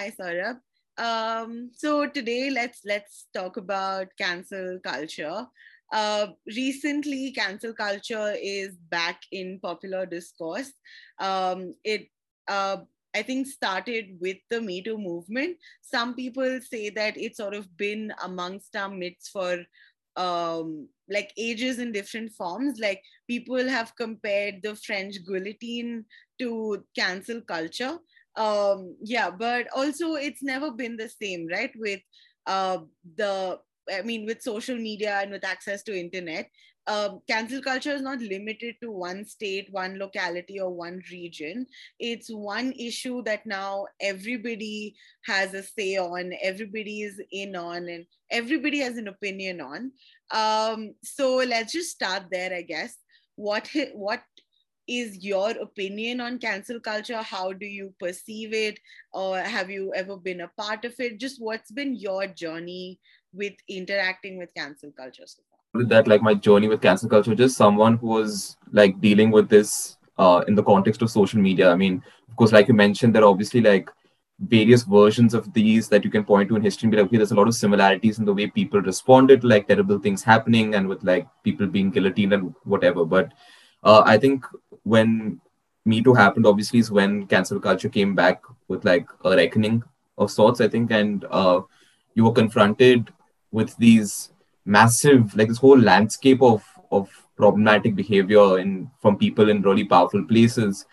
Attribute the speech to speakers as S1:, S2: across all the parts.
S1: hi, Saurabh. Um, so today let's let's talk about cancel culture. Uh, recently, cancel culture is back in popular discourse. Um, it uh, I think started with the Me Too movement. Some people say that it's sort of been amongst our midst for um, like ages in different forms. Like people have compared the French guillotine to cancel culture. Um, yeah, but also it's never been the same, right? With uh, the I mean, with social media and with access to internet, um, cancel culture is not limited to one state, one locality, or one region. It's one issue that now everybody has a say on, everybody is in on, and everybody has an opinion on. Um, so let's just start there, I guess. What what is your opinion on cancel culture? How do you perceive it? Or have you ever been a part of it? Just what's been your journey with interacting with cancel culture so far?
S2: That like my journey with cancel culture, just someone who was like dealing with this uh, in the context of social media. I mean, of course, like you mentioned, there are obviously like various versions of these that you can point to in history and be like, okay, there's a lot of similarities in the way people responded like terrible things happening and with like people being guillotined and whatever. But uh, I think when Me Too happened, obviously, is when cancel culture came back with like a reckoning of sorts, I think, and uh, you were confronted with these massive, like this whole landscape of of problematic behavior in from people in really powerful places,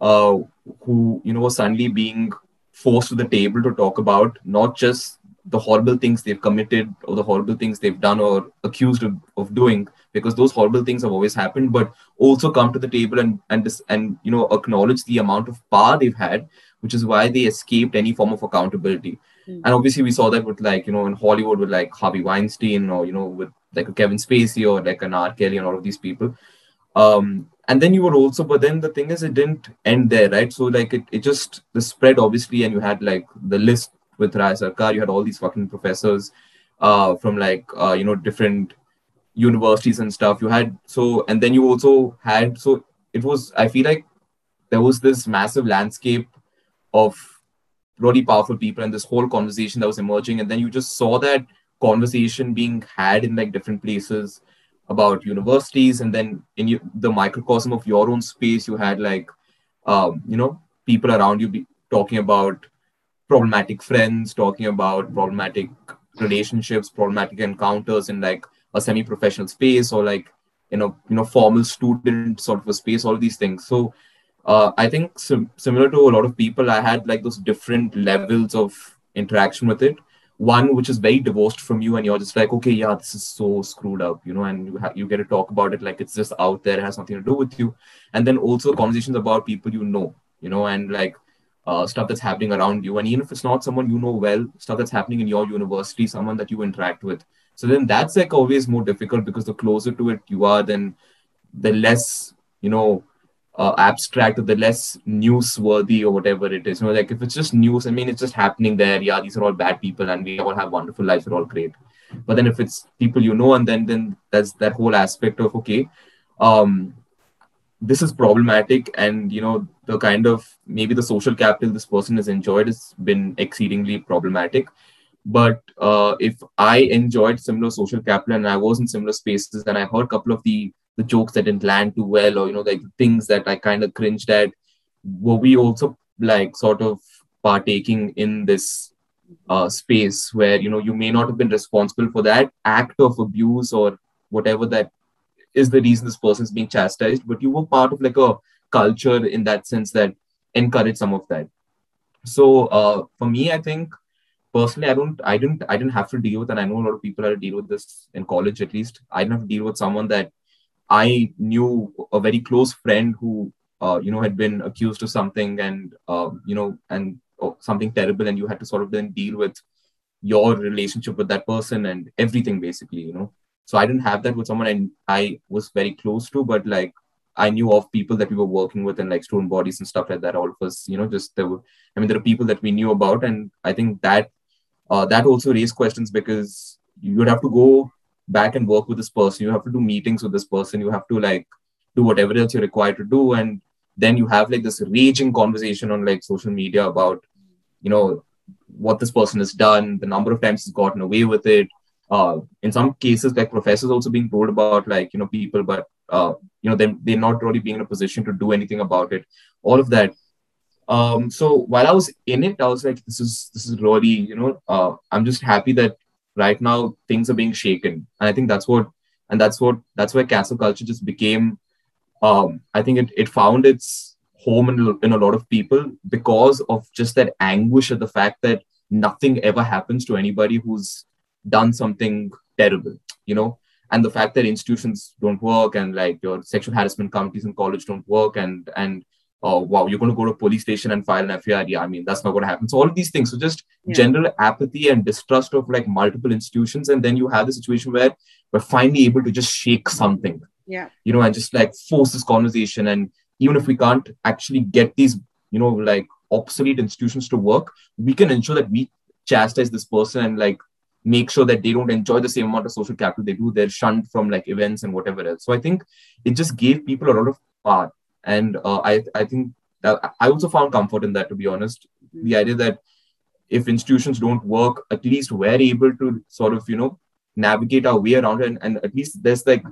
S2: uh, who you know were suddenly being forced to the table to talk about not just the horrible things they've committed or the horrible things they've done or accused of, of doing because those horrible things have always happened but also come to the table and and and you know acknowledge the amount of power they've had which is why they escaped any form of accountability. Mm. and obviously we saw that with like you know in hollywood with like harvey weinstein or you know with like a kevin spacey or like an r. Kelly and all of these people. Um and then you were also but then the thing is it didn't end there right? So like it, it just the spread obviously and you had like the list with Raya Sarkar, you had all these fucking professors uh, from like uh, you know different universities and stuff. You had so, and then you also had so it was. I feel like there was this massive landscape of really powerful people and this whole conversation that was emerging, and then you just saw that conversation being had in like different places about universities, and then in you, the microcosm of your own space, you had like um, you know people around you be talking about problematic friends, talking about problematic relationships, problematic encounters in like a semi-professional space or like you know you know formal student sort of a space, all these things. So uh, I think sim- similar to a lot of people, I had like those different levels of interaction with it. One which is very divorced from you, and you're just like, okay, yeah, this is so screwed up, you know, and you ha- you get to talk about it like it's just out there, it has nothing to do with you. And then also conversations about people you know, you know, and like uh, stuff that's happening around you. And even if it's not someone you know well, stuff that's happening in your university, someone that you interact with. So then that's like always more difficult because the closer to it you are, then the less, you know, uh, abstract or the less newsworthy or whatever it is. You know, like if it's just news, I mean, it's just happening there. Yeah, these are all bad people and we all have wonderful lives. We're all great. But then if it's people you know, and then then that's that whole aspect of okay, um, this is problematic and you know the kind of maybe the social capital this person has enjoyed has been exceedingly problematic. But uh, if i enjoyed similar social capital and i was in similar spaces and i heard a couple of the the jokes that didn't land too well or you know like things that i kind of cringed at were we also like sort of partaking in this uh, space where you know you may not have been responsible for that act of abuse or whatever that is the reason this person is being chastised, but you were part of like a culture in that sense that encouraged some of that. So uh, for me, I think personally, I don't, I didn't, I didn't have to deal with, and I know a lot of people had to deal with this in college at least. I didn't have to deal with someone that I knew a very close friend who, uh, you know, had been accused of something and, uh, you know, and oh, something terrible, and you had to sort of then deal with your relationship with that person and everything basically, you know. So I didn't have that with someone I, I was very close to, but like I knew of people that we were working with and like stone bodies and stuff like that. All of us, you know, just there were, I mean, there are people that we knew about. And I think that uh, that also raised questions because you would have to go back and work with this person. You have to do meetings with this person. You have to like do whatever else you're required to do. And then you have like this raging conversation on like social media about you know what this person has done, the number of times he's gotten away with it. Uh, in some cases, like professors also being told about like you know people, but uh, you know they they're not really being in a position to do anything about it. All of that. Um, so while I was in it, I was like, this is this is really you know uh, I'm just happy that right now things are being shaken, and I think that's what and that's what that's where cancel culture just became. Um, I think it it found its home in, in a lot of people because of just that anguish at the fact that nothing ever happens to anybody who's done something terrible, you know, and the fact that institutions don't work and like your sexual harassment committees in college don't work and and oh wow you're going to go to a police station and file an FIR yeah I mean that's not going to happen. So all of these things so just yeah. general apathy and distrust of like multiple institutions and then you have the situation where we're finally able to just shake something.
S1: Yeah.
S2: You know and just like force this conversation. And even if we can't actually get these, you know, like obsolete institutions to work, we can ensure that we chastise this person and like make sure that they don't enjoy the same amount of social capital they do. They're shunned from like events and whatever else. So I think it just gave people a lot of power. And uh, I, I think that I also found comfort in that, to be honest. The idea that if institutions don't work, at least we're able to sort of, you know, navigate our way around it. And, and at least there's like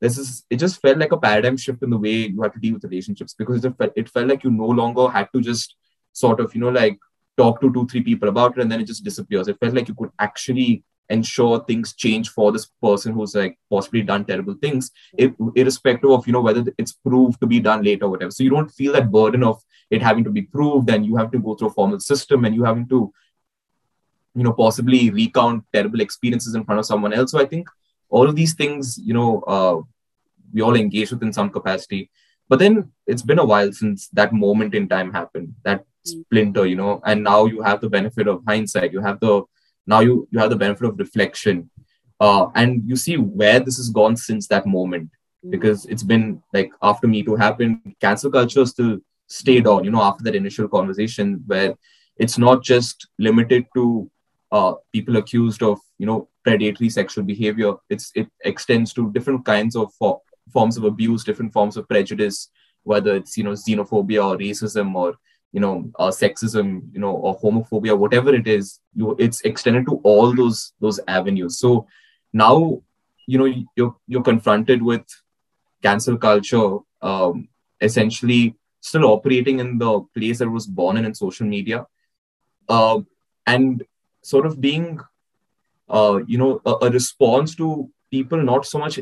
S2: this is it just felt like a paradigm shift in the way you had to deal with relationships because it felt, it felt like you no longer had to just sort of you know like talk to two three people about it and then it just disappears. It felt like you could actually ensure things change for this person who's like possibly done terrible things irrespective of you know whether it's proved to be done later or whatever. So you don't feel that burden of it having to be proved and you have to go through a formal system and you having to you know possibly recount terrible experiences in front of someone else. So i think all of these things, you know, uh, we all engage with in some capacity. But then it's been a while since that moment in time happened, that splinter, you know, and now you have the benefit of hindsight. You have the now you you have the benefit of reflection, uh, and you see where this has gone since that moment. Mm. Because it's been like after Me Too happened, cancel culture still stayed on. You know, after that initial conversation where it's not just limited to uh, people accused of you know predatory sexual behavior it's it extends to different kinds of for, forms of abuse different forms of prejudice whether it's you know xenophobia or racism or you know uh, sexism you know or homophobia whatever it is you it's extended to all those those avenues. So now you know you're you're confronted with cancel culture um, essentially still operating in the place that was born in in social media uh, and sort of being uh, you know a, a, response to people not so much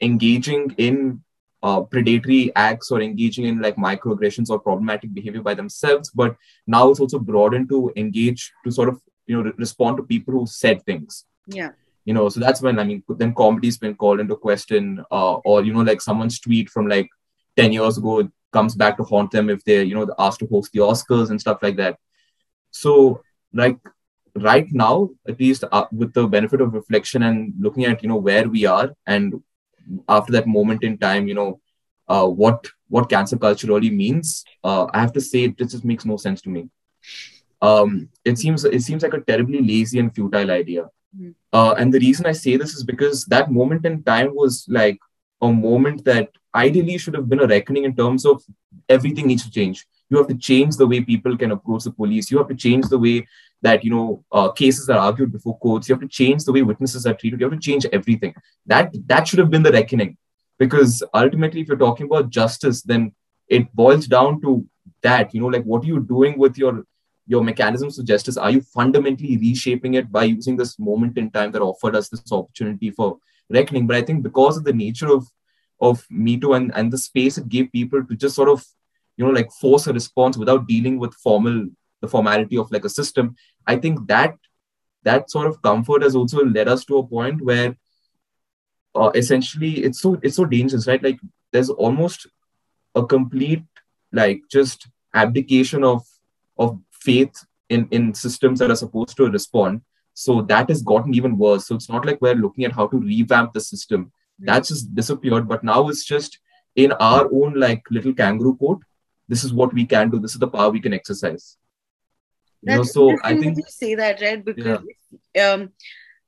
S2: engaging in uh, predatory acts or engaging in like microaggressions or problematic behavior by themselves but now it's also broadened to engage to sort of you know re- respond to people who said things.
S1: Yeah.
S2: You know so that's when i mean then comedy's been called into question uh, or you know like someone's tweet from like 10 years ago comes back to haunt them if they're you know asked to host the oscars and stuff like that. So like right now, at least uh, with the benefit of reflection and looking at you know where we are, and after that moment in time, you know uh, what what cancel culture really means. Uh, I have to say it just makes no sense to me. Um, it seems it seems like a terribly lazy and futile idea. Mm-hmm. Uh, and the reason I say this is because that moment in time was like a moment that ideally should have been a reckoning in terms of everything needs to change. You have to change the way people can approach the police. You have to change the way that you know uh, cases are argued before courts. You have to change the way witnesses are treated. You have to change everything. That that should have been the reckoning, because ultimately, if you're talking about justice, then it boils down to that. You know, like what are you doing with your your mechanisms of justice? Are you fundamentally reshaping it by using this moment in time that offered us this opportunity for reckoning? But I think because of the nature of of Me Too and, and the space it gave people to just sort of, you know, like force a response without dealing with formal the formality of like a system i think that that sort of comfort has also led us to a point where uh, essentially it's so it's so dangerous right? Like there's almost a complete like just abdication of of faith in in systems that are supposed to respond. So that has gotten even worse. So it's not like we're looking at how to revamp the system. That's just disappeared but now it's just in our own like little kangaroo court. This is what we can do. This is the power we can exercise
S1: you know, so I think you say that right because yeah. um,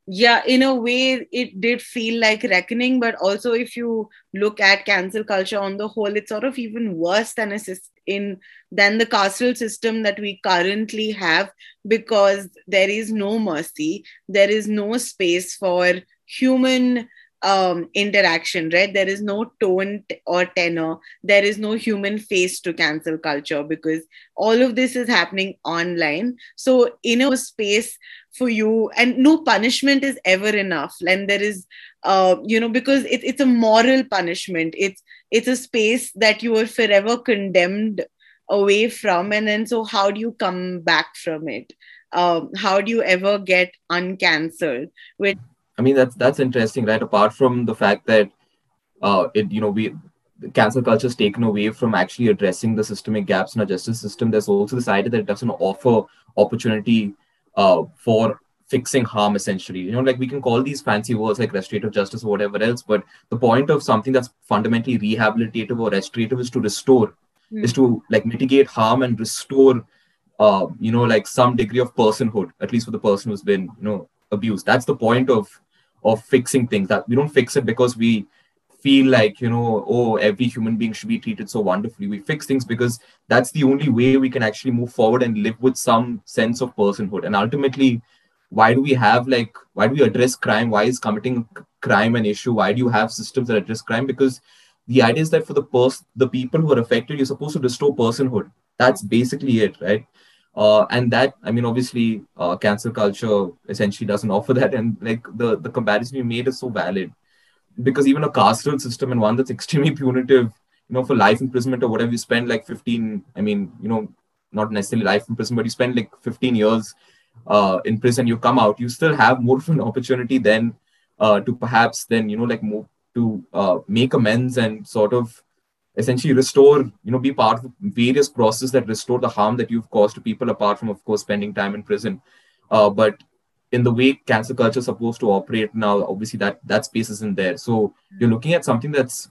S1: yeah in a way it did feel like reckoning but also if you look at cancel culture on the whole it's sort of even worse than a in than the carceral system that we currently have because there is no mercy there is no space for human um, interaction, right? There is no tone or tenor. There is no human face to cancel culture because all of this is happening online. So, in a space for you, and no punishment is ever enough. And there is, uh, you know, because it, it's a moral punishment. It's it's a space that you are forever condemned away from, and then so how do you come back from it? Um, how do you ever get uncancelled? Which
S2: I mean, that's that's interesting, right? Apart from the fact that uh, it, you know, we cancel culture is taken away from actually addressing the systemic gaps in our justice system. There's also this idea that it doesn't offer opportunity uh, for fixing harm, essentially. You know, like we can call these fancy words like restorative justice or whatever else, but the point of something that's fundamentally rehabilitative or restorative is to restore, mm. is to like mitigate harm and restore, uh, you know, like some degree of personhood, at least for the person who's been, you know, abused. That's the point of of fixing things. That we don't fix it because we feel like you know oh every human being should be treated so wonderfully. We fix things because that's the only way we can actually move forward and live with some sense of personhood. And ultimately why do we have like why do we address crime? Why is committing crime an issue? Why do you have systems that address crime? Because the idea is that for the person the people who are affected you're supposed to restore personhood. That's basically it right uh, and that i mean obviously uh, cancel culture essentially doesn't offer that. And like the the comparison you made is so valid. Because even a carceral system and one that's extremely punitive you know for life imprisonment or whatever you spend like 15 i mean you know not necessarily life in prison but you spend like 15 years uh, in prison you come out you still have more of an opportunity then uh, to perhaps then you know like move to uh, make amends and sort of essentially restore, you know, be part of various processes that restore the harm that you've caused to people, apart from, of course, spending time in prison. Uh, but in the way cancel culture is supposed to operate now, obviously that that space isn't there. So you're looking at something that's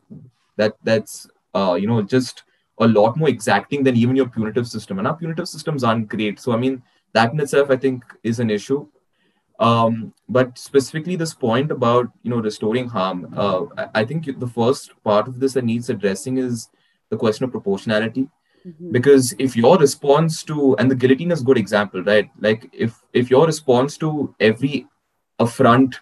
S2: that that's uh, you know just a lot more exacting than even your punitive system. And our punitive systems aren't great. So I mean that in itself, I think, is an issue. Um, but specifically, this point about you know restoring harm, uh, I, think the first part of this that needs addressing is the question of proportionality. Mm-hmm. Because if your response to and the guillotine is a good example, right? Like if if your response to every affront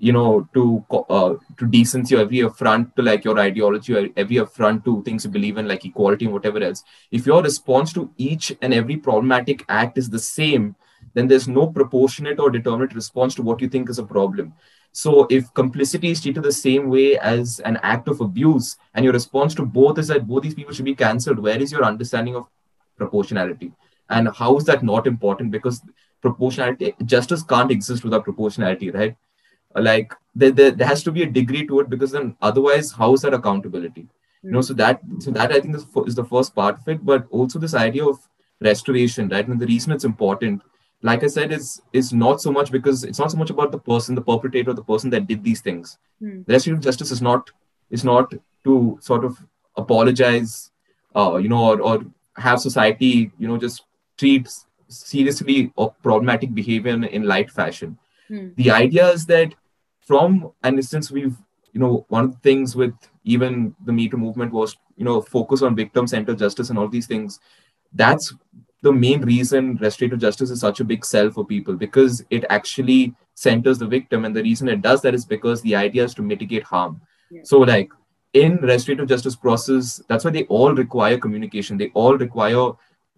S2: you know to uh, to decency or every affront to like your ideology or every affront to things you believe in like equality and whatever else if your response to each and every problematic act is the same then there's no proportionate or determinate response to what you think is a problem. So if complicity is treated the same way as an act of abuse, and your response to both is that both these people should be cancelled, where is your understanding of proportionality? And how is that not important? Because proportionality, justice can't exist without proportionality, right? Like there, there, there has to be a degree to it because then otherwise, how is that accountability? You know, so that so that I think is, is the first part of it, but also this idea of restoration, right? And the reason it's important like I said, is is not so much because it's not so much about the person, the perpetrator, the person that did these things. Mm. The restorative justice is not is not to sort of apologize, uh, you know, or, or have society, you know, just treat seriously or problematic behavior in, in light fashion. Mm. The idea is that from an instance we've you know one of the things with even the Me Too movement was you know focus on victim centered justice and all these things. That's the main reason restorative justice is such a big sell for people because it actually centers the victim and the reason it does that is because the idea is to mitigate harm. Yeah. so like in restorative justice process that's why they all require communication. They all require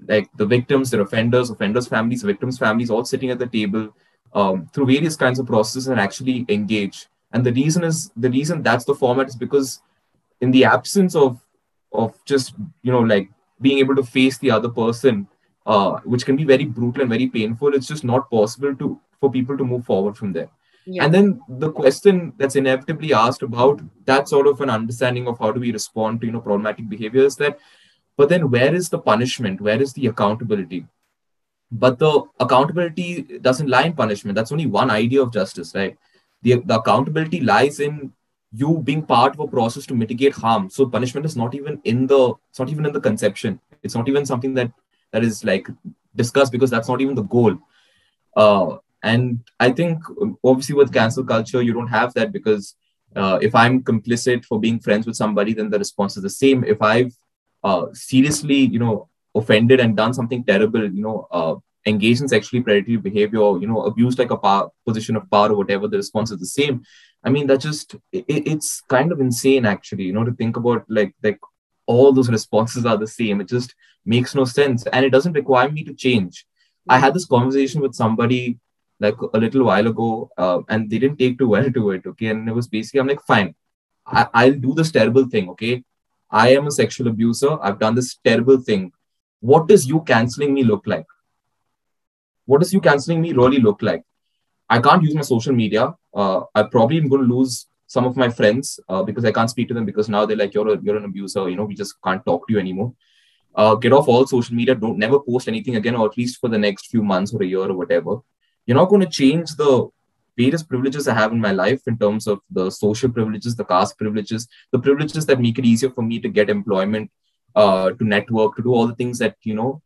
S2: like the victims their offenders offenders families victims families all sitting at the table um, through various kinds of processes and actually engage. And the reason is the reason that's the format is because in the absence of of just you know like being able to face the other person uh, which can be very brutal and very painful. It's just not possible to for people to move forward from there. Yeah. And then the question that's inevitably asked about that sort of an understanding of how do we respond to you know problematic behavior is that, but then where is the punishment? Where is the accountability? But the accountability doesn't lie in punishment. That's only one idea of justice, right? The, the accountability lies in you being part of a process to mitigate harm. So punishment is not even in the it's not even in the conception. It's not even something that that is like discussed because that's not even the goal. Uh, and I think obviously with cancel culture, you don't have that because uh, if I'm complicit for being friends with somebody, then the response is the same. If I've uh, seriously, you know, offended and done something terrible, you know, uh, engaged in sexually predatory behavior, you know, abused like a power, position of power or whatever, the response is the same. I mean, that just it, it's kind of insane actually, you know, to think about like like all those responses are the same. It just makes no sense, and it doesn't require me to change. I had this conversation with somebody like a little while ago, uh, and they didn't take too well to it. Okay, and it was basically I'm like, fine, I, I'll do this terrible thing. Okay, I am a sexual abuser. I've done this terrible thing. What does you canceling me look like? What does you canceling me really look like? I can't use my social media. Uh, I probably am going to lose some of my friends uh, because I can't speak to them because now they're like, you're a, you're an abuser. You know, we just can't talk to you anymore. Uh, get off all social media. Don't never post anything again, or at least for the next few months or a year or whatever you're not going to change the various privileges I have in my life in terms of the social privileges, the caste privileges, the privileges that make it easier for me to get employment, uh, to network, to do all the things that, you know,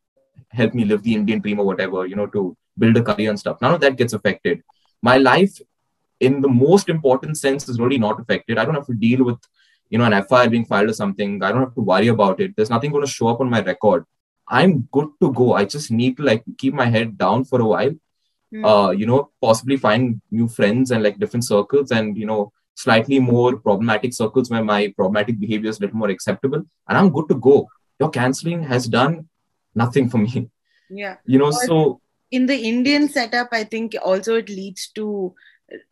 S2: help me live the Indian dream or whatever, you know, to build a career and stuff. None of that gets affected. My life, in the most important sense, is really not affected. I don't have to deal with, you know, an FIR being filed or something. I don't have to worry about it. There's nothing going to show up on my record. I'm good to go. I just need to like keep my head down for a while mm. uh, you know, possibly find new friends and like different circles and, you know, slightly more problematic circles where my problematic behavior is a little more acceptable and I'm good to go. Your canceling has done nothing for me.
S1: Yeah.
S2: You know, so
S1: in the Indian setup, I think also it leads to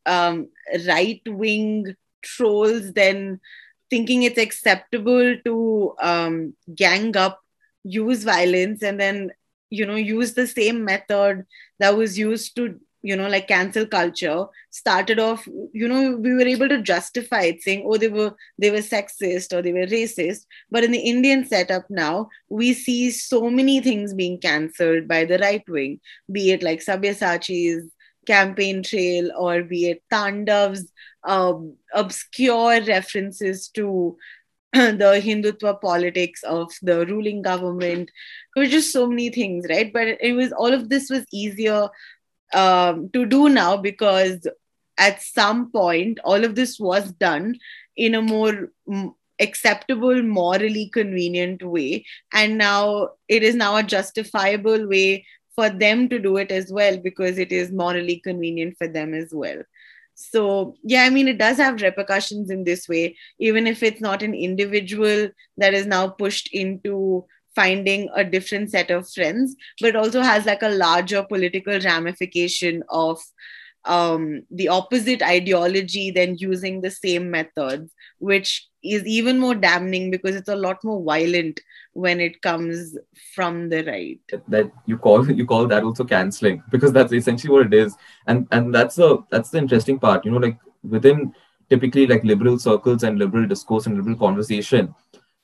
S1: um, right wing trolls then thinking it's acceptable to um, gang up, use violence, and then you know use the same method that was used to you know like cancel culture started off you know we were able to justify it saying oh they were they were sexist or they were racist. But in the indian setup now we see so many things being cancelled by the right wing be it like sabyasachi's campaign trail or be it tandav's um, obscure references to the Hindutva politics of the ruling government. There were just so many things, right? But it was all of this was easier um, to do now because at some point all of this was done in a more acceptable, morally convenient way, and now it is now a justifiable way for them to do it as well because it is morally convenient for them as well. So, yeah, I mean, it does have repercussions in this way, even if it's not an individual that is now pushed into finding a different set of friends, but also has like a larger political ramification of um, the opposite ideology than using the same methods, which is even more damning because it's a lot more violent when it comes from the right.
S2: That you call you call that also canceling because that's essentially what it is, and and that's the that's the interesting part. You know, like within typically like liberal circles and liberal discourse and liberal conversation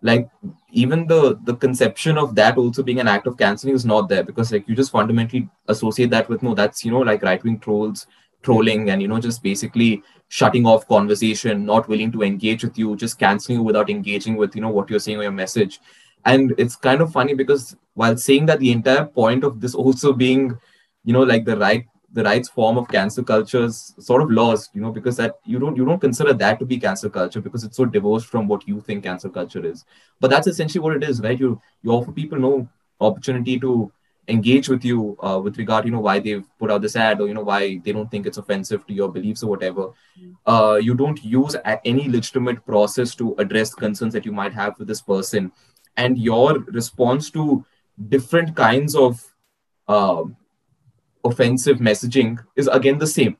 S2: like even the the conception of that also being an act of canceling is not there because like you just fundamentally associate that with no that's you know like right wing trolls trolling and you know just basically shutting off conversation not willing to engage with you just canceling you without engaging with you know what you're saying or your message. And it's kind of funny because while saying that the entire point of this also being you know like the right the rights form of cancel culture is sort of lost you know because that you don't you don't consider that to be cancel culture because it's so divorced from what you think cancel culture is. But that's essentially what it is right? You you offer people no opportunity to engage with you uh, with regard you know why they've put out this ad or you know why they don't think it's offensive to your beliefs or whatever. Mm. uh, you don't use any legitimate process to address concerns that you might have with this person. And your response to different kinds of uh, offensive messaging is again the same.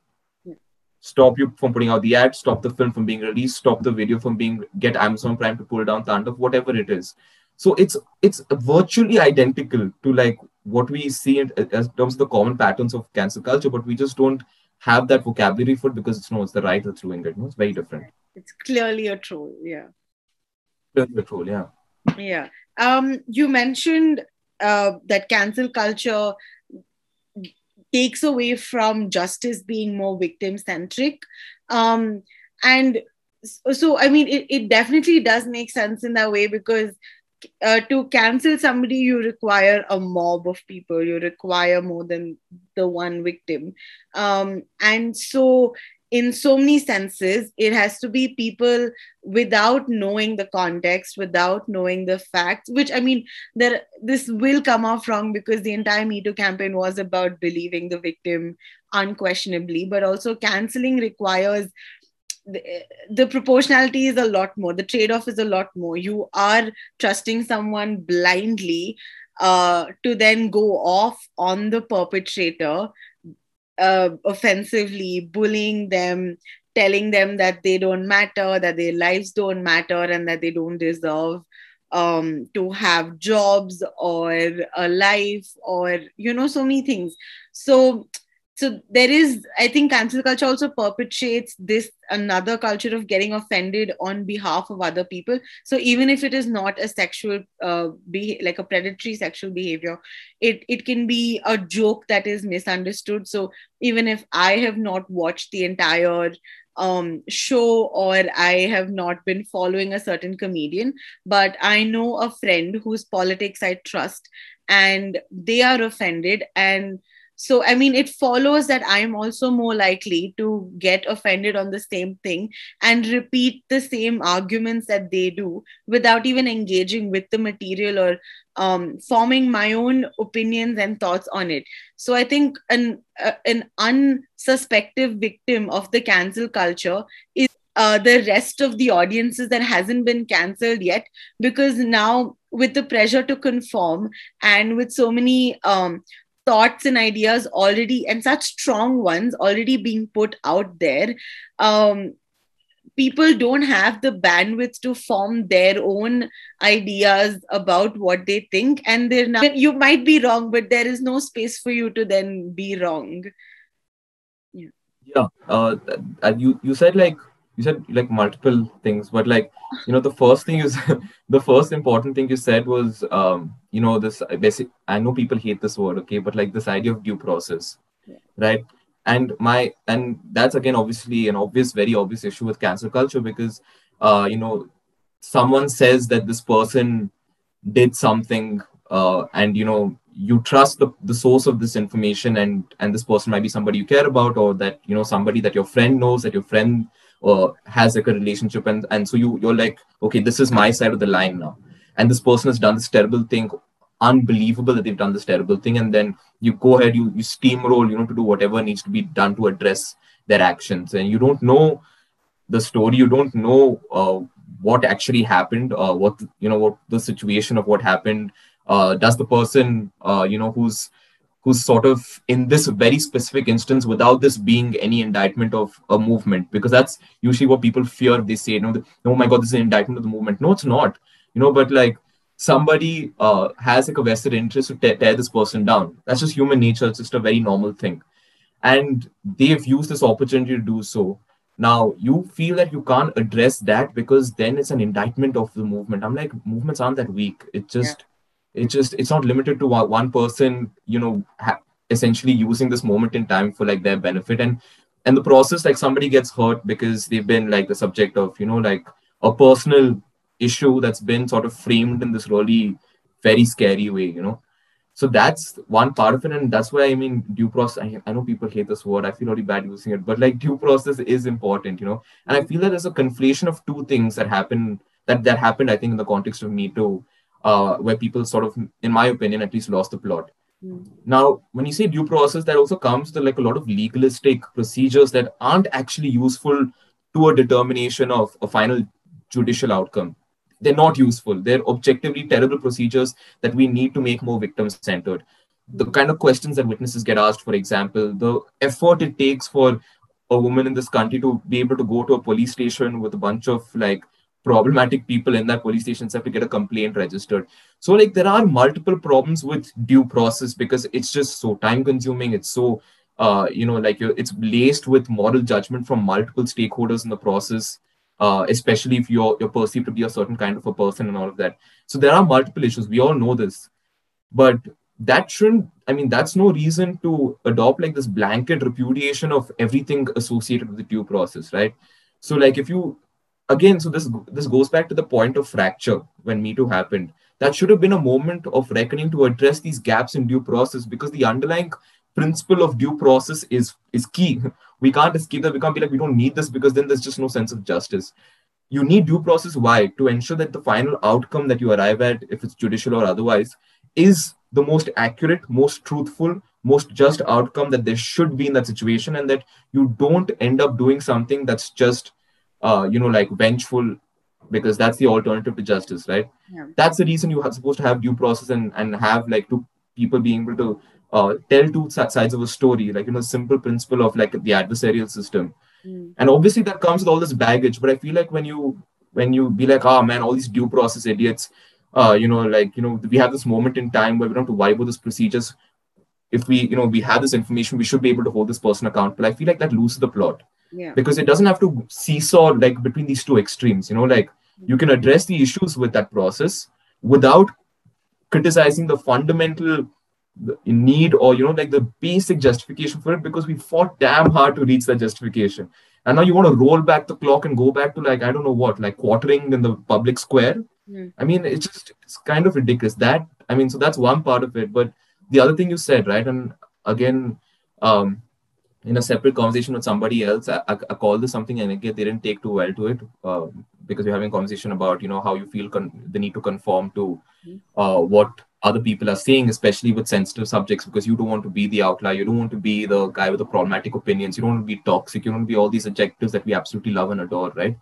S2: Stop you from putting out the ad stop the film from being released stop the video from being get amazon prime to pull down Tandav, whatever it is. So it's it's virtually identical to like what we see in, as terms of the common patterns of cancel culture, but we just don't have that vocabulary for it because it's no, it's the right that's doing it. No, it's very different.
S1: It's clearly a troll, yeah.
S2: Clearly a troll, yeah.
S1: Yeah. Um, you mentioned uh, that cancel culture takes away from justice being more victim centric. Um, and so, I mean, it, it definitely does make sense in that way because uh, to cancel somebody you require a mob of people. You require more than the one victim. Um, and so in so many senses it has to be people without knowing the context without knowing the facts which i mean there this will come off wrong because the entire me too campaign was about believing the victim unquestionably but also canceling requires the, proportionality is a lot more the trade-off is a lot more you are trusting someone blindly uh, to then go off on the perpetrator uh, offensively, bullying them, telling them that they don't matter, that their lives don't matter, and that they don't deserve um, to have jobs or a life or, you know, so many things. So so there is i think cancel culture also perpetuates this another culture of getting offended on behalf of other people. So even if it is not a sexual uh, be- like a predatory sexual behavior it it can be a joke that is misunderstood. So even if i have not watched the entire um, show or I have not been following a certain comedian, but I know a friend whose politics I trust and they are offended and so i mean it follows that i'm also more likely to get offended on the same thing and repeat the same arguments that they do without even engaging with the material or um, forming my own opinions and thoughts on it. So i think an uh, an unsuspective victim of the cancel culture is uh, the rest of the audiences that hasn't been cancelled yet because now with the pressure to conform and with so many um, thoughts and ideas already and such strong ones already being put out there um, people don't have the bandwidth to form their own ideas about what they think and they're not you might be wrong but there is no space for you to then be wrong.
S2: Yeah. Yeah uh, you you said like you said like multiple things but like you know the first thing is the first important thing you said was um you know this basic i know people hate this word okay but like this idea of due process yeah. right and my and that's again obviously an obvious very obvious issue with cancel culture because uh you know someone says that this person did something uh and you know you trust the, the source of this information and and this person might be somebody you care about or that you know somebody that your friend knows that your friend uh, has like a relationship and and so you you're like okay this is my side of the line now. And this person has done this terrible thing unbelievable that they've done this terrible thing and then you go ahead you you steamroll you know to do whatever needs to be done to address their actions. And you don't know the story you don't know uh, what actually happened uh, what you know what the situation of what happened. Uh, does the person uh, you know who's who's sort of in this very specific instance without this being any indictment of a movement because that's usually what people fear they say know oh my god this is an indictment of the movement. No it's not. You know but like somebody uh, has like a vested interest to tear, tear this person down. That's just human nature. It's just a very normal thing. And they've used this opportunity to do so. Now you feel that you can't address that because then it's an indictment of the movement. I'm like movements aren't that weak. It just it's just it's not limited to one person you know ha- essentially using this moment in time for like their benefit. And and the process like somebody gets hurt because they've been like the subject of you know like a personal issue that's been sort of framed in this really very scary way you know? So that's one part of it. And that's why i mean due process I, I know people hate this word. I feel really bad using it. But like due process is important you know? And i feel that there's a conflation of two things that happen that that happened i think in the context of me too uh, where people sort of, in my opinion, at least lost the plot. Mm. Now, when you say due process, that also comes to like a lot of legalistic procedures that aren't actually useful to a determination of a final judicial outcome. They're not useful. They're objectively terrible procedures that we need to make more victim centered. The kind of questions that witnesses get asked, for example, the effort it takes for a woman in this country to be able to go to a police station with a bunch of like problematic people in that police station have to get a complaint registered. So like there are multiple problems with due process because it's just so time consuming. It's so uh, you know like it's laced with moral judgment from multiple stakeholders in the process uh, especially if you're you're perceived to be a certain kind of a person and all of that. So there are multiple issues. We all know this. But that shouldn't i mean that's no reason to adopt like this blanket repudiation of everything associated with the due process right? So like if you again so this this goes back to the point of fracture when me too happened that should have been a moment of reckoning to address these gaps in due process because the underlying principle of due process is is key. We can't escape that. We can't be like we don't need this because then there's just no sense of justice. You need due process. Why? To ensure that the final outcome that you arrive at, if it's judicial or otherwise, is the most accurate, most truthful, most just outcome that there should be in that situation, and that you don't end up doing something that's just, uh, you know, like vengeful, because that's the alternative to justice, right? Yeah. That's the reason you are supposed to have due process and and have like two people being able to uh, tell two sides of a story, like you know, simple principle of like the adversarial system. Mm. And obviously that comes with all this baggage. But I feel like when you when you be like, oh man, all these due process idiots, uh, you know, like you know, we have this moment in time where we don't have to worry about these procedures. If we, you know, we have this information, we should be able to hold this person accountable. I feel like that loses the plot.
S1: Yeah.
S2: Because it doesn't have to seesaw like between these two extremes, you know, like you can address the issues with that process without criticizing the fundamental need or you know like the basic justification for it because we fought damn hard to reach that justification. And now you want to roll back the clock and go back to like i don't know what like quartering in the public square?
S1: Mm.
S2: i mean it's just it's kind of ridiculous. That i mean so that's one part of it. But the other thing you said right? And again um in a separate conversation with somebody else i, I, I called this something and again they didn't take too well to it uh, because you're having a conversation about you know how you feel con- the need to conform to mm. uh, what other people are saying, especially with sensitive subjects, because you don't want to be the outlier. You don't want to be the guy with the problematic opinions. You don't want to be toxic. You don't want to be all these adjectives that we absolutely love and adore, right?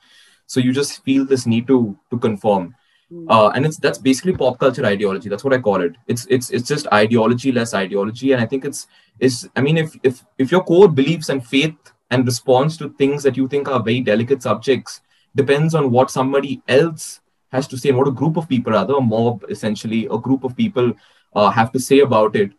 S2: So you just feel this need to to conform. Hmm. Uh, and it's that's basically pop culture ideology. That's what I call it. It's it's it's just ideology less ideology. And I think it's it's I mean if if if your core beliefs and faith and response to things that you think are very delicate subjects depends on what somebody else has to say and what a group of people, rather a mob, essentially, a group of people uh, have to say about it.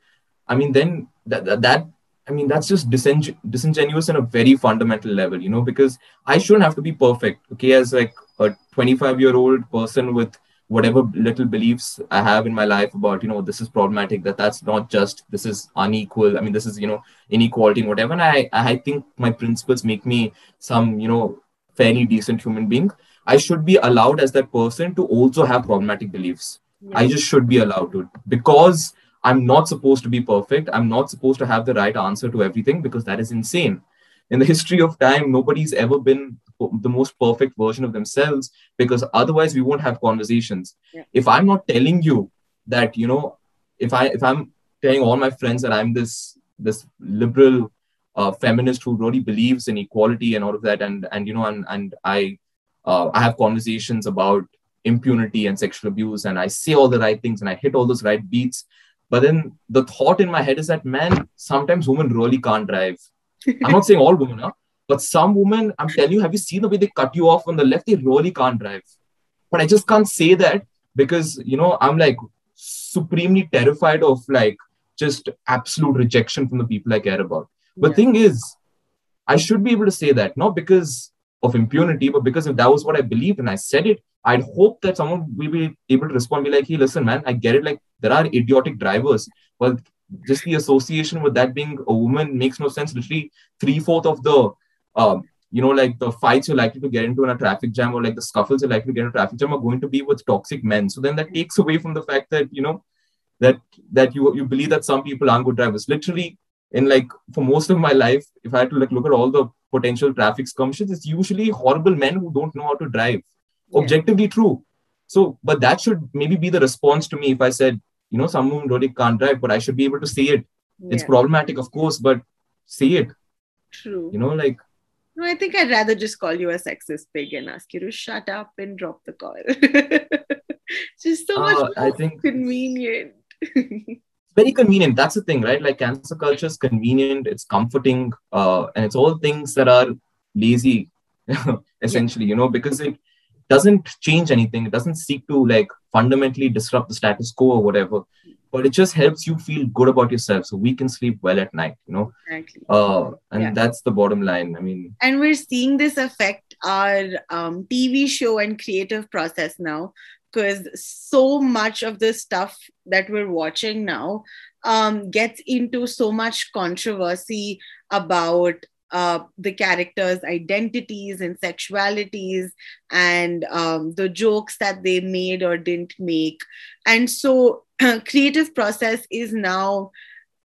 S2: I mean, then that, that, that I mean, that's just disingen- disingenuous on a very fundamental level, you know, because I shouldn't have to be perfect, okay, as like a 25 year old person with whatever little beliefs I have in my life about, you know, this is problematic, that that's not just, this is unequal. I mean, this is, you know, inequality and whatever. And I, I think my principles make me some, you know, fairly decent human being. I should be allowed as that person to also have problematic beliefs. Yes. I just should be allowed to because I'm not supposed to be perfect. I'm not supposed to have the right answer to everything because that is insane. In the history of time, nobody's ever been the most perfect version of themselves because otherwise we won't have conversations.
S1: Yeah.
S2: If I'm not telling you that, you know, if I if I'm telling all my friends that I'm this this liberal uh, feminist who really believes in equality and all of that, and and you know, and and I uh, I have conversations about impunity and sexual abuse, and I say all the right things and I hit all those right beats. But then the thought in my head is that, man, sometimes women really can't drive. I'm not saying all women are, but some women, I'm telling you, have you seen the way they cut you off on the left? They really can't drive. But I just can't say that because, you know, I'm like supremely terrified of like just absolute rejection from the people I care about. But yeah. thing is, I should be able to say that, not because of impunity, but because if that was what I believed and I said it, I'd hope that someone will be able to respond, be like, hey, listen, man, I get it. Like, there are idiotic drivers. Well, just the association with that being a woman makes no sense. Literally, three fourth of the, um, you know, like the fights you're likely to get into in a traffic jam or like the scuffles you're likely to get in a traffic jam are going to be with toxic men. So then that takes away from the fact that, you know, that that you you believe that some people aren't good drivers. Literally, in like for most of my life, if I had to like look at all the potential traffic skirmishes, it's usually horrible men who don't know how to drive. Yeah. Objectively true. So, but that should maybe be the response to me if I said, you know, someone really can't drive, but I should be able to see it. Yeah. It's problematic, of course, but see it.
S1: True.
S2: You know, like
S1: no, I think I'd rather just call you a sexist pig and ask you to shut up and drop the call. just so much uh, I think convenient.
S2: very convenient. That's the thing, right? Like cancel culture is convenient, it's comforting, uh, and it's all things that are lazy, essentially, you know, because it doesn't change anything. It doesn't seek to like fundamentally disrupt the status quo or whatever. But it just helps you feel good about yourself, so we can sleep well at night. You know,
S1: exactly.
S2: Uh, and yeah. that's the bottom line. I mean,
S1: and we're seeing this affect our um, TV show and creative process now because so much of the stuff that we're watching now um, gets into so much controversy about uh, the characters' identities and sexualities and um, the jokes that they made or didn't make. And so, creative process is now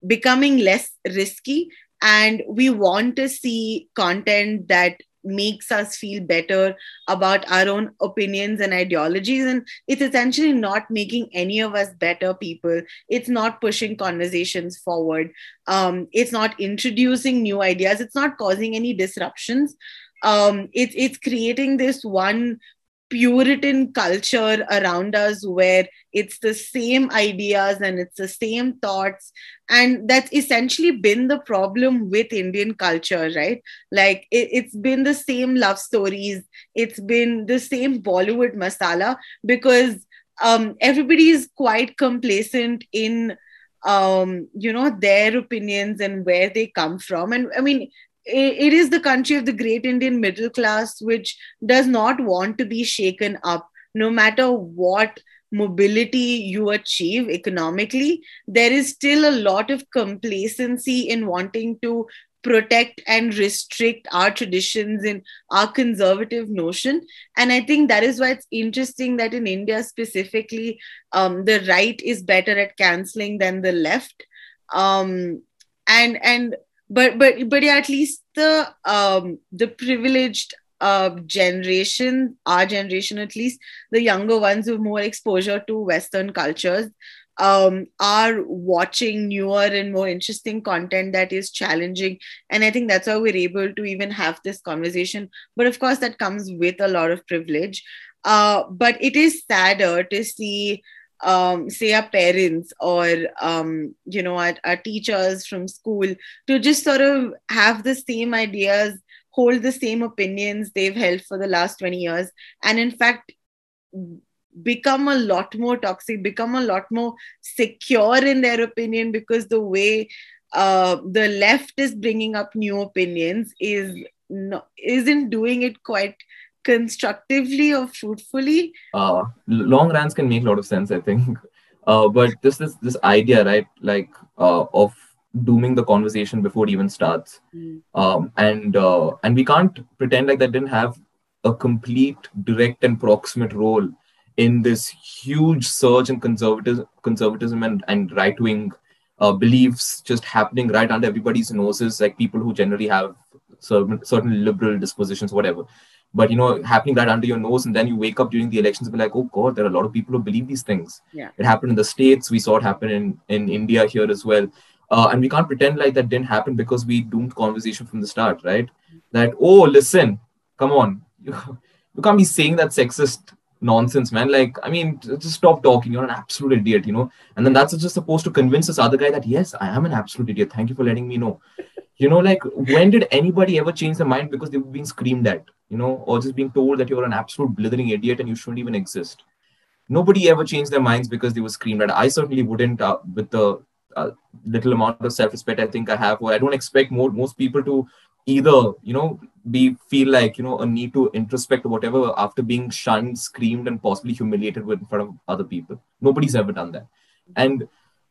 S1: becoming less risky and we want to see content that makes us feel better about our own opinions and ideologies. And it's essentially not making any of us better people. It's not pushing conversations forward. Um, it's not introducing new ideas. It's not causing any disruptions. Um, it's it's creating this one Puritan culture around us where it's the same ideas and it's the same thoughts. And that's essentially been the problem with Indian culture, right? Like it, has been the same love stories, it's been the same Bollywood masala because um, everybody is quite complacent in um you know their opinions and where they come from and i mean it is the country of the great Indian middle class, which does not want to be shaken up, no matter what mobility you achieve economically. There is still a lot of complacency in wanting to protect and restrict our traditions and our conservative notion. And I think that is why it's interesting that in India specifically, um, the right is better at canceling than the left. Um, and and but but but yeah, at least the um the privileged uh, generation, our generation at least, the younger ones with more exposure to Western cultures, um, are watching newer and more interesting content that is challenging. And I think that's why we're able to even have this conversation. But of course, that comes with a lot of privilege. Uh, but it is sadder to see um, say our parents or um, you know our, our teachers from school to just sort of have the same ideas hold the same opinions they've held for the last 20 years. And in fact become a lot more toxic become a lot more secure in their opinion because the way uh, the left is bringing up new opinions is no, isn't doing it quite constructively or fruitfully?
S2: Uh, long rants can make a lot of sense, I think. Uh, but this this this idea, right, like uh, of dooming the conversation before it even starts, mm. um, and uh, and we can't pretend like that didn't have a complete, direct, and proximate role in this huge surge in conservatism, conservatism and and right wing uh, beliefs just happening right under everybody's noses, like people who generally have certain certain liberal dispositions, whatever but you know happening right under your nose and then you wake up during the elections and be like oh god there are a lot of people who believe these things.
S1: Yeah.
S2: It happened in the states. We saw it happen in in india here as well. Uh, and we can't pretend like that didn't happen because we doomed conversation from the start right? That oh listen come on. You, you can't be saying that sexist nonsense man. Like i mean just stop talking. You're an absolute idiot you know? And then that's just supposed to convince this other guy that yes i am an absolute idiot. Thank you for letting me know. You know like when did anybody ever change their mind because they've been screamed at you know or just being told that you're an absolute blithering idiot and you shouldn't even exist? Nobody ever changed their minds because they were screamed at. I certainly wouldn't uh, with the uh, little amount of self-respect i think i have or i don't expect more most people to either you know we feel like you know a need to introspect or whatever after being shunned screamed and possibly humiliated in front of other people nobody's ever done that and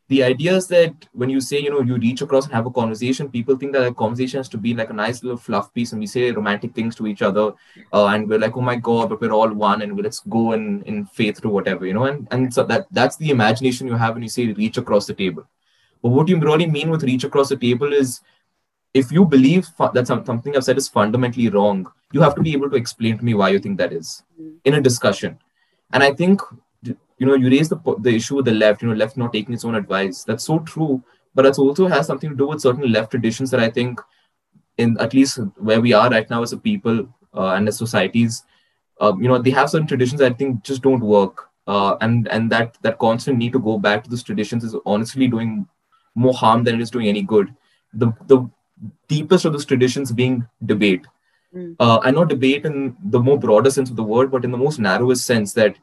S2: the idea is that when you say, you know, you reach across and have a conversation, people think that a conversation has to be like a nice little fluff piece and we say romantic things to each other. Uh, and we're like, oh my God, but we're all one and let's go in, in faith to whatever, you know, and, and so that that's the imagination you have when you say reach across the table. But what you really mean with reach across the table is if you believe that something I've said is fundamentally wrong, you have to be able to explain to me why you think that is in a discussion. And I think you know you raise the the issue with the left you know left not taking its own advice. That's so true but that also has something to do with certain left traditions that i think in at least where we are right now as a people uh, and as societies uh, you know they have certain traditions that i think just don't work. Uh, and and that that constant need to go back to those traditions is honestly doing more harm than it is doing any good. The the deepest of those traditions being debate mm. uh, and not debate in the more broader sense of the word but in the most narrowest sense that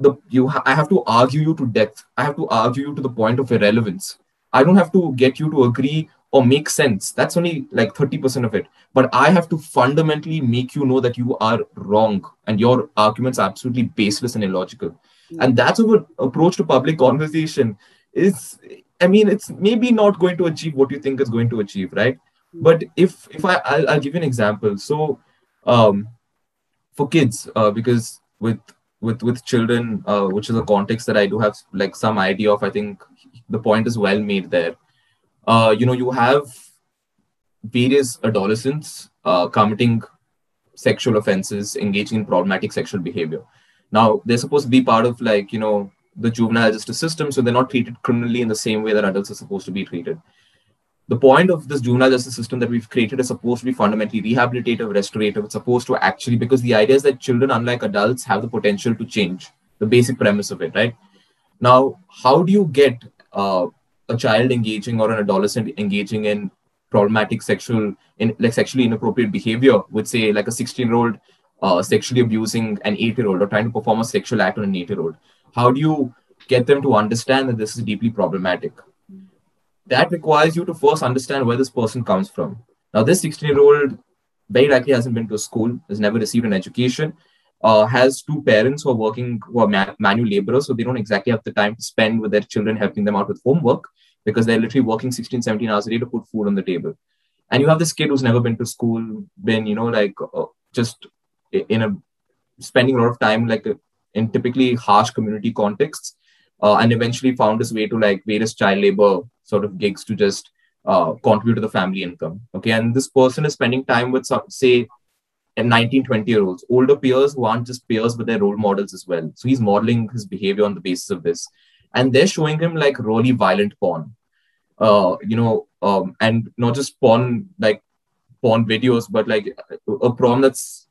S2: the you ha- I have to argue you to death. I have to argue you to the point of irrelevance. I don't have to get you to agree or make sense. That's only like 30% of it. But I have to fundamentally make you know that you are wrong and your arguments are absolutely baseless and illogical. Mm-hmm. And that's our approach to public conversation is I mean, it's maybe not going to achieve what you think it's going to achieve, right? But if if I I'll, I'll give you an example. So um, for kids, uh, because with with with children, uh, which is a context that I do have like some idea of. I think the point is well made there. Uh, you know, you have various adolescents uh, committing sexual offenses, engaging in problematic sexual behavior. Now, they're supposed to be part of like you know the juvenile justice system, so they're not treated criminally in the same way that adults are supposed to be treated. The point of this juvenile justice system that we've created is supposed to be fundamentally rehabilitative, restorative. It's supposed to actually, because the idea is that children, unlike adults, have the potential to change. The basic premise of it, right? Now, how do you get uh, a child engaging or an adolescent engaging in problematic sexual, in, like sexually inappropriate behavior with, say, like a 16 year old uh, sexually abusing an eight year old or trying to perform a sexual act on an eight year old? How do you get them to understand that this is deeply problematic? That requires you to first understand where this person comes from. Now, this 16 year old very likely hasn't been to school, has never received an education, uh, has two parents who are working, who are man- manual laborers, so they don't exactly have the time to spend with their children helping them out with homework because they're literally working 16, 17 hours a day to put food on the table. And you have this kid who's never been to school, been, you know, like uh, just in a spending a lot of time like in typically harsh community contexts uh, and eventually found his way to like various child labor sort of gigs to just uh, contribute to the family income okay? And this person is spending time with some say 19 20 year olds older peers who aren't just peers but they're role models as well. So he's modeling his behavior on the basis of this. And they're showing him like really violent porn. Uh you know um and not just porn like porn videos but like a porn that's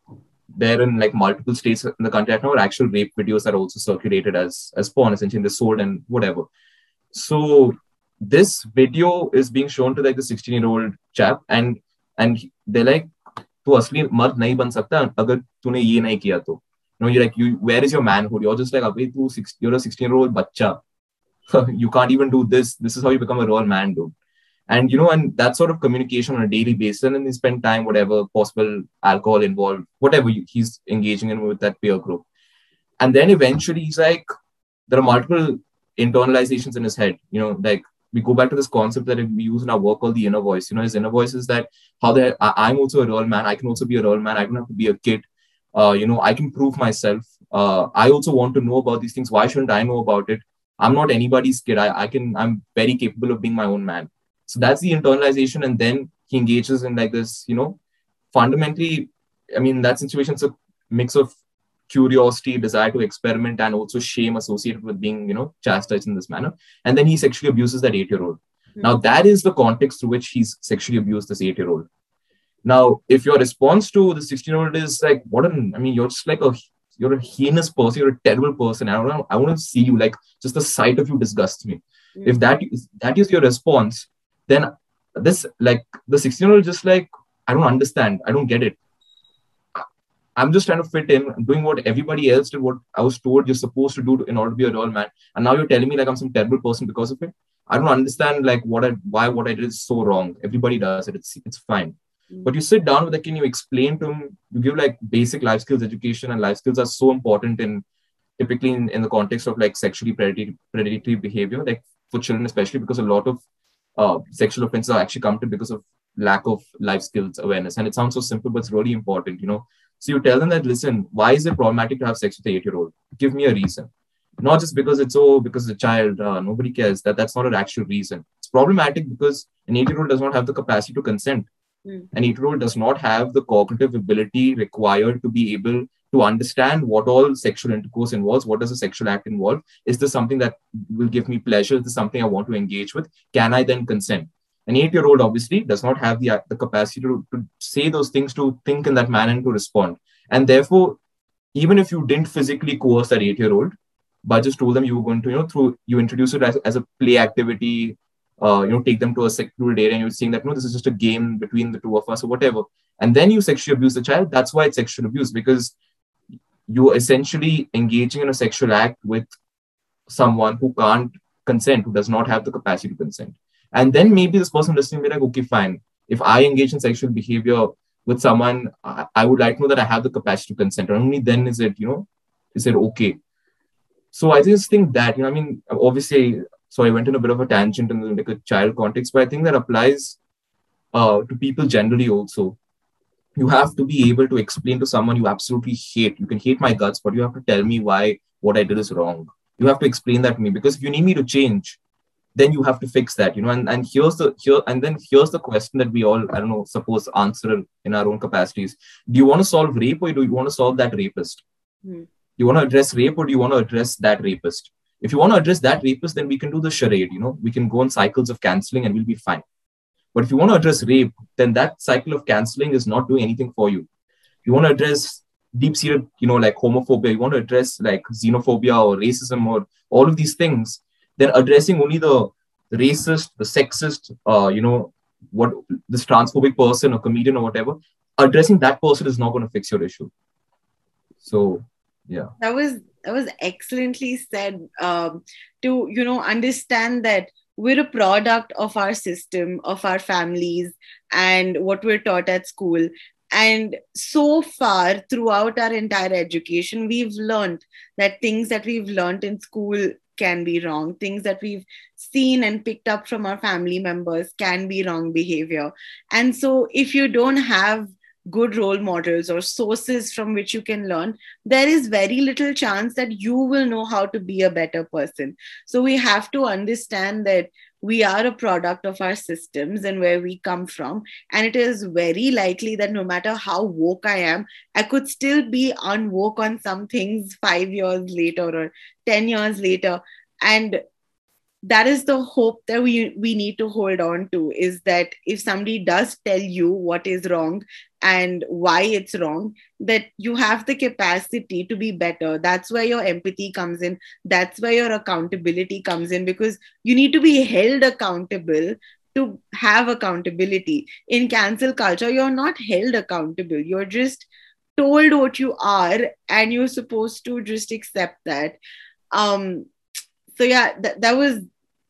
S2: there in like multiple states in the country right now are actual rape videos that are also circulated as as porn essentially they're sold and whatever so this video is being shown to like the 16 year old chap and and they're like तू असली मर्द नहीं बन सकता अगर तूने ये नहीं किया तो you know you're like you where is your manhood you're just like अबे तू you're a 16 year old बच्चा you can't even do this this is how you become a real man dude and you know and that sort of communication on a daily basis and then they spend time whatever possible alcohol involved whatever he's engaging in with that peer group. And then eventually he's like there are multiple internalizations in his head you know like we go back to this concept that we use in our work called the inner voice. You know his inner voice is that how they i'm also a real man i can also be a real man i don't have to be a kid. Uh, you know i can prove myself. Uh, i also want to know about these things. Why shouldn't i know about it? I'm not anybody's kid. I, I can i'm very capable of being my own man so that's the internalization. And then he engages in like this, you know, fundamentally, I mean, that situation is a mix of curiosity, desire to experiment, and also shame associated with being, you know, chastised in this manner. And then he sexually abuses that eight year old. Mm-hmm. Now, that is the context through which he's sexually abused this eight year old. Now, if your response to the 16 year old is like, what an, I mean, you're just like a, you're a heinous person, you're a terrible person. I don't know, I want to see you, like, just the sight of you disgusts me. Mm-hmm. If that is, that is your response, then this like the 16 year old just like i don't understand. I don't get it. I'm just trying to fit in doing what everybody else did what i was told you're supposed to do in order to be a real man. And now you're telling me like i'm some terrible person because of it. I don't understand like what i why what i did is so wrong. Everybody does it. It's it's fine. Mm-hmm. but you sit down with the kid you explain to him you give like basic life skills education and life skills are so important in typically in, in the context of like sexually predatory, predatory behavior like for children especially because a lot of uh, sexual offenses are actually come to because of lack of life skills awareness. And it sounds so simple, but it's really important, you know. So you tell them that, listen, why is it problematic to have sex with an eight-year-old? Give me a reason. Not just because it's oh, because it's a child, uh, nobody cares. That that's not an actual reason. It's problematic because an eight-year-old does not have the capacity to consent. Mm. An eight-year-old does not have the cognitive ability required to be able to understand what all sexual intercourse involves. What does a sexual act involve? Is this something that will give me pleasure? Is this something I want to engage with? Can I then consent? An eight year old obviously does not have the, the capacity to, to say those things, to think in that manner, and to respond. And therefore, even if you didn't physically coerce that eight year old, but just told them you were going to, you know, through you introduce it as, as a play activity, uh, you know, take them to a secluded area and you're saying that, no, this is just a game between the two of us or whatever. And then you sexually abuse the child. That's why it's sexual abuse because you're essentially engaging in a sexual act with someone who can't consent, who does not have the capacity to consent. And then maybe this person listening be like, okay, fine. If I engage in sexual behavior with someone, I, I would like to know that I have the capacity to consent. And only then is it, you know, is it okay? So I just think that, you know, I mean, obviously, so I went in a bit of a tangent in like a child context, but I think that applies uh, to people generally also you have to be able to explain to someone you absolutely hate. You can hate my guts but you have to tell me why what i did is wrong. You have to explain that to me because if you need me to change then you have to fix that you know? And, and here's the here and then here's the question that we all i don't know suppose answer in our own capacities. Do you want to solve rape or do you want to solve that rapist?
S1: Mm.
S2: you want to address rape or do you want to address that rapist? If you want to address that rapist then we can do the charade you know? We can go on cycles of canceling and we'll be fine but if you want to address rape then that cycle of canceling is not doing anything for you you want to address deep seated you know like homophobia you want to address like xenophobia or racism or all of these things then addressing only the, the racist, the sexist, uh, you know, what this transphobic person or comedian or whatever, addressing that person is not going to fix your issue. So, yeah.
S1: That was that was excellently said. Um, to you know understand that we're a product of our system, of our families, and what we're taught at school. And so far, throughout our entire education, we've learned that things that we've learned in school can be wrong. Things that we've seen and picked up from our family members can be wrong behavior. And so, if you don't have good role models or sources from which you can learn, there is very little chance that you will know how to be a better person. So, we have to understand that we are a product of our systems and where we come from. And it is very likely that no matter how woke I am, I could still be unwoke on some things five years later or 10 years later. And that is the hope that we we need to hold on to is that if somebody does tell you what is wrong and why it's wrong that you have the capacity to be better. That's where your empathy comes in. That's where your accountability comes in because you need to be held accountable to have accountability. In cancel culture you're not held accountable. You're just told what you are and you're supposed to just accept that. Um so yeah th- that was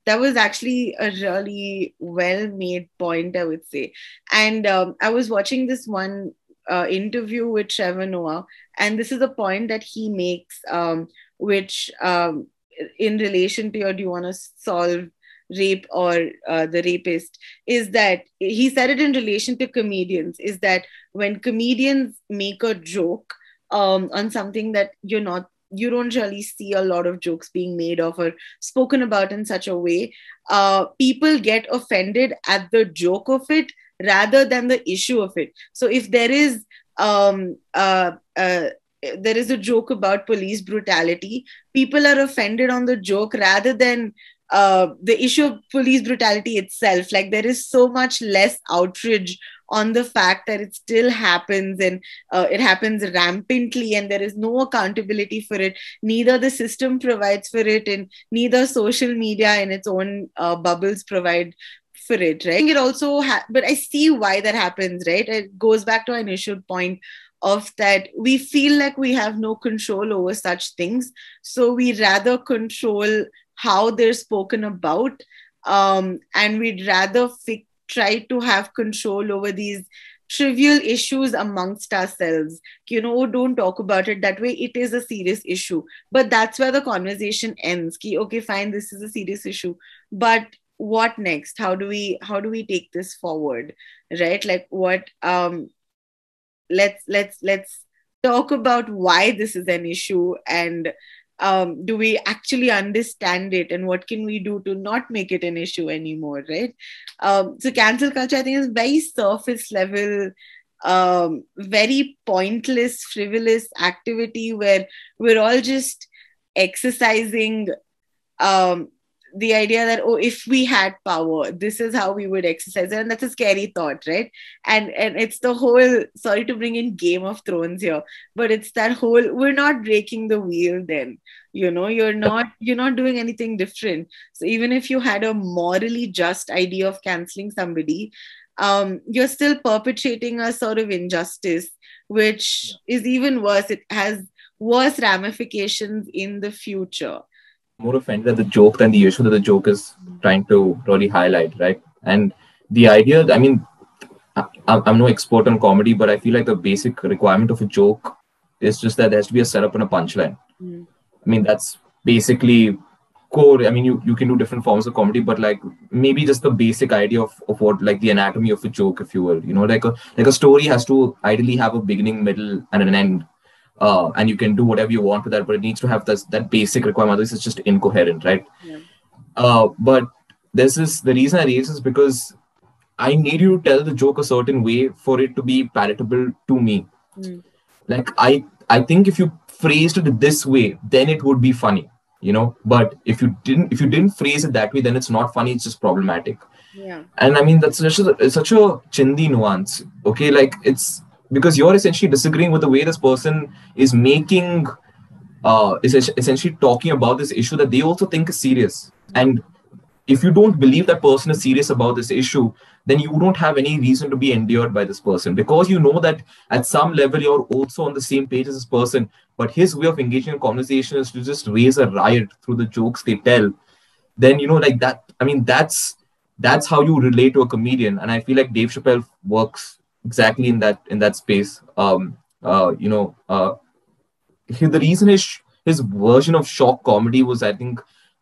S1: that was actually a really well made point, I would say. And um, I was watching this one uh, interview with Trevor Noah, and this is a point that he makes, um, which um, in relation to your do you want to solve rape or uh, the rapist is that he said it in relation to comedians is that when comedians make a joke um, on something that you're not you don't really see a lot of jokes being made of or spoken about in such a way. Uh, people get offended at the joke of it rather than the issue of it. So if there is um, uh, uh, there is a joke about police brutality, people are offended on the joke rather than uh, the issue of police brutality itself. Like there is so much less outrage on the fact that it still happens and uh, it happens rampantly and there is no accountability for it. Neither the system provides for it, and neither social media in its own uh, bubbles provide for it, right? It also, ha- but I see why that happens, right? It goes back to our initial point of that we feel like we have no control over such things so we rather control how they're spoken about um, and we'd rather fi- try to have control over these trivial issues amongst ourselves. You know don't talk about it that way. It is a serious issue. But that's where the conversation ends. Ki, okay fine this is a serious issue. But what next? How do we how do we take this forward? Right? Like what um let's let's let's talk about why this is an issue and um, do we actually understand it and what can we do to not make it an issue anymore right? Um, so cancel culture i think is very surface level um, very pointless frivolous activity where we're all just exercising um, the idea that oh if we had power this is how we would exercise. It and that's a scary thought right? And and it's the whole sorry to bring in game of thrones here but it's that whole we're not breaking the wheel then. You know you're not you're not doing anything different. So even if you had a morally just idea of canceling somebody um, you're still perpetrating a sort of injustice which is even worse. It has worse ramifications in the future
S2: more offended at the joke than the issue that the joke is trying to really highlight, right? And the idea, I mean, I'm no expert on comedy, but I feel like the basic requirement of a joke is just that there has to be a setup and a punchline.
S1: Mm.
S2: I mean, that's basically core i mean you, you can do different forms of comedy but like maybe just the basic idea of, of what like the anatomy of a joke if you will you know like a like a story has to ideally have a beginning middle and an end uh, and you can do whatever you want with that but it needs to have this that basic requirement. Otherwise it's just incoherent right? Yeah. uh, but this is the reason i raise is because i need you to tell the joke a certain way for it to be palatable to me. Mm. like i i think if you phrased it this way then it would be funny you know? But if you didn't if you didn't phrase it that way then it's not funny it's just problematic.
S1: Yeah.
S2: And i mean that's such a such a chindi nuance okay? Like it's because you're essentially disagreeing with the way this person is making uh is essentially talking about this issue that they also think is serious. And if you don't believe that person is serious about this issue then you don't have any reason to be endeared by this person. Because you know that at some level you're also on the same page as this person. But his way of engaging in conversation is to just raise a riot through the jokes they tell. Then you know like that i mean that's that's how you relate to a comedian. And i feel like dave chappelle works exactly in that in that space um uh you know uh he, the reason his his version of shock comedy was i think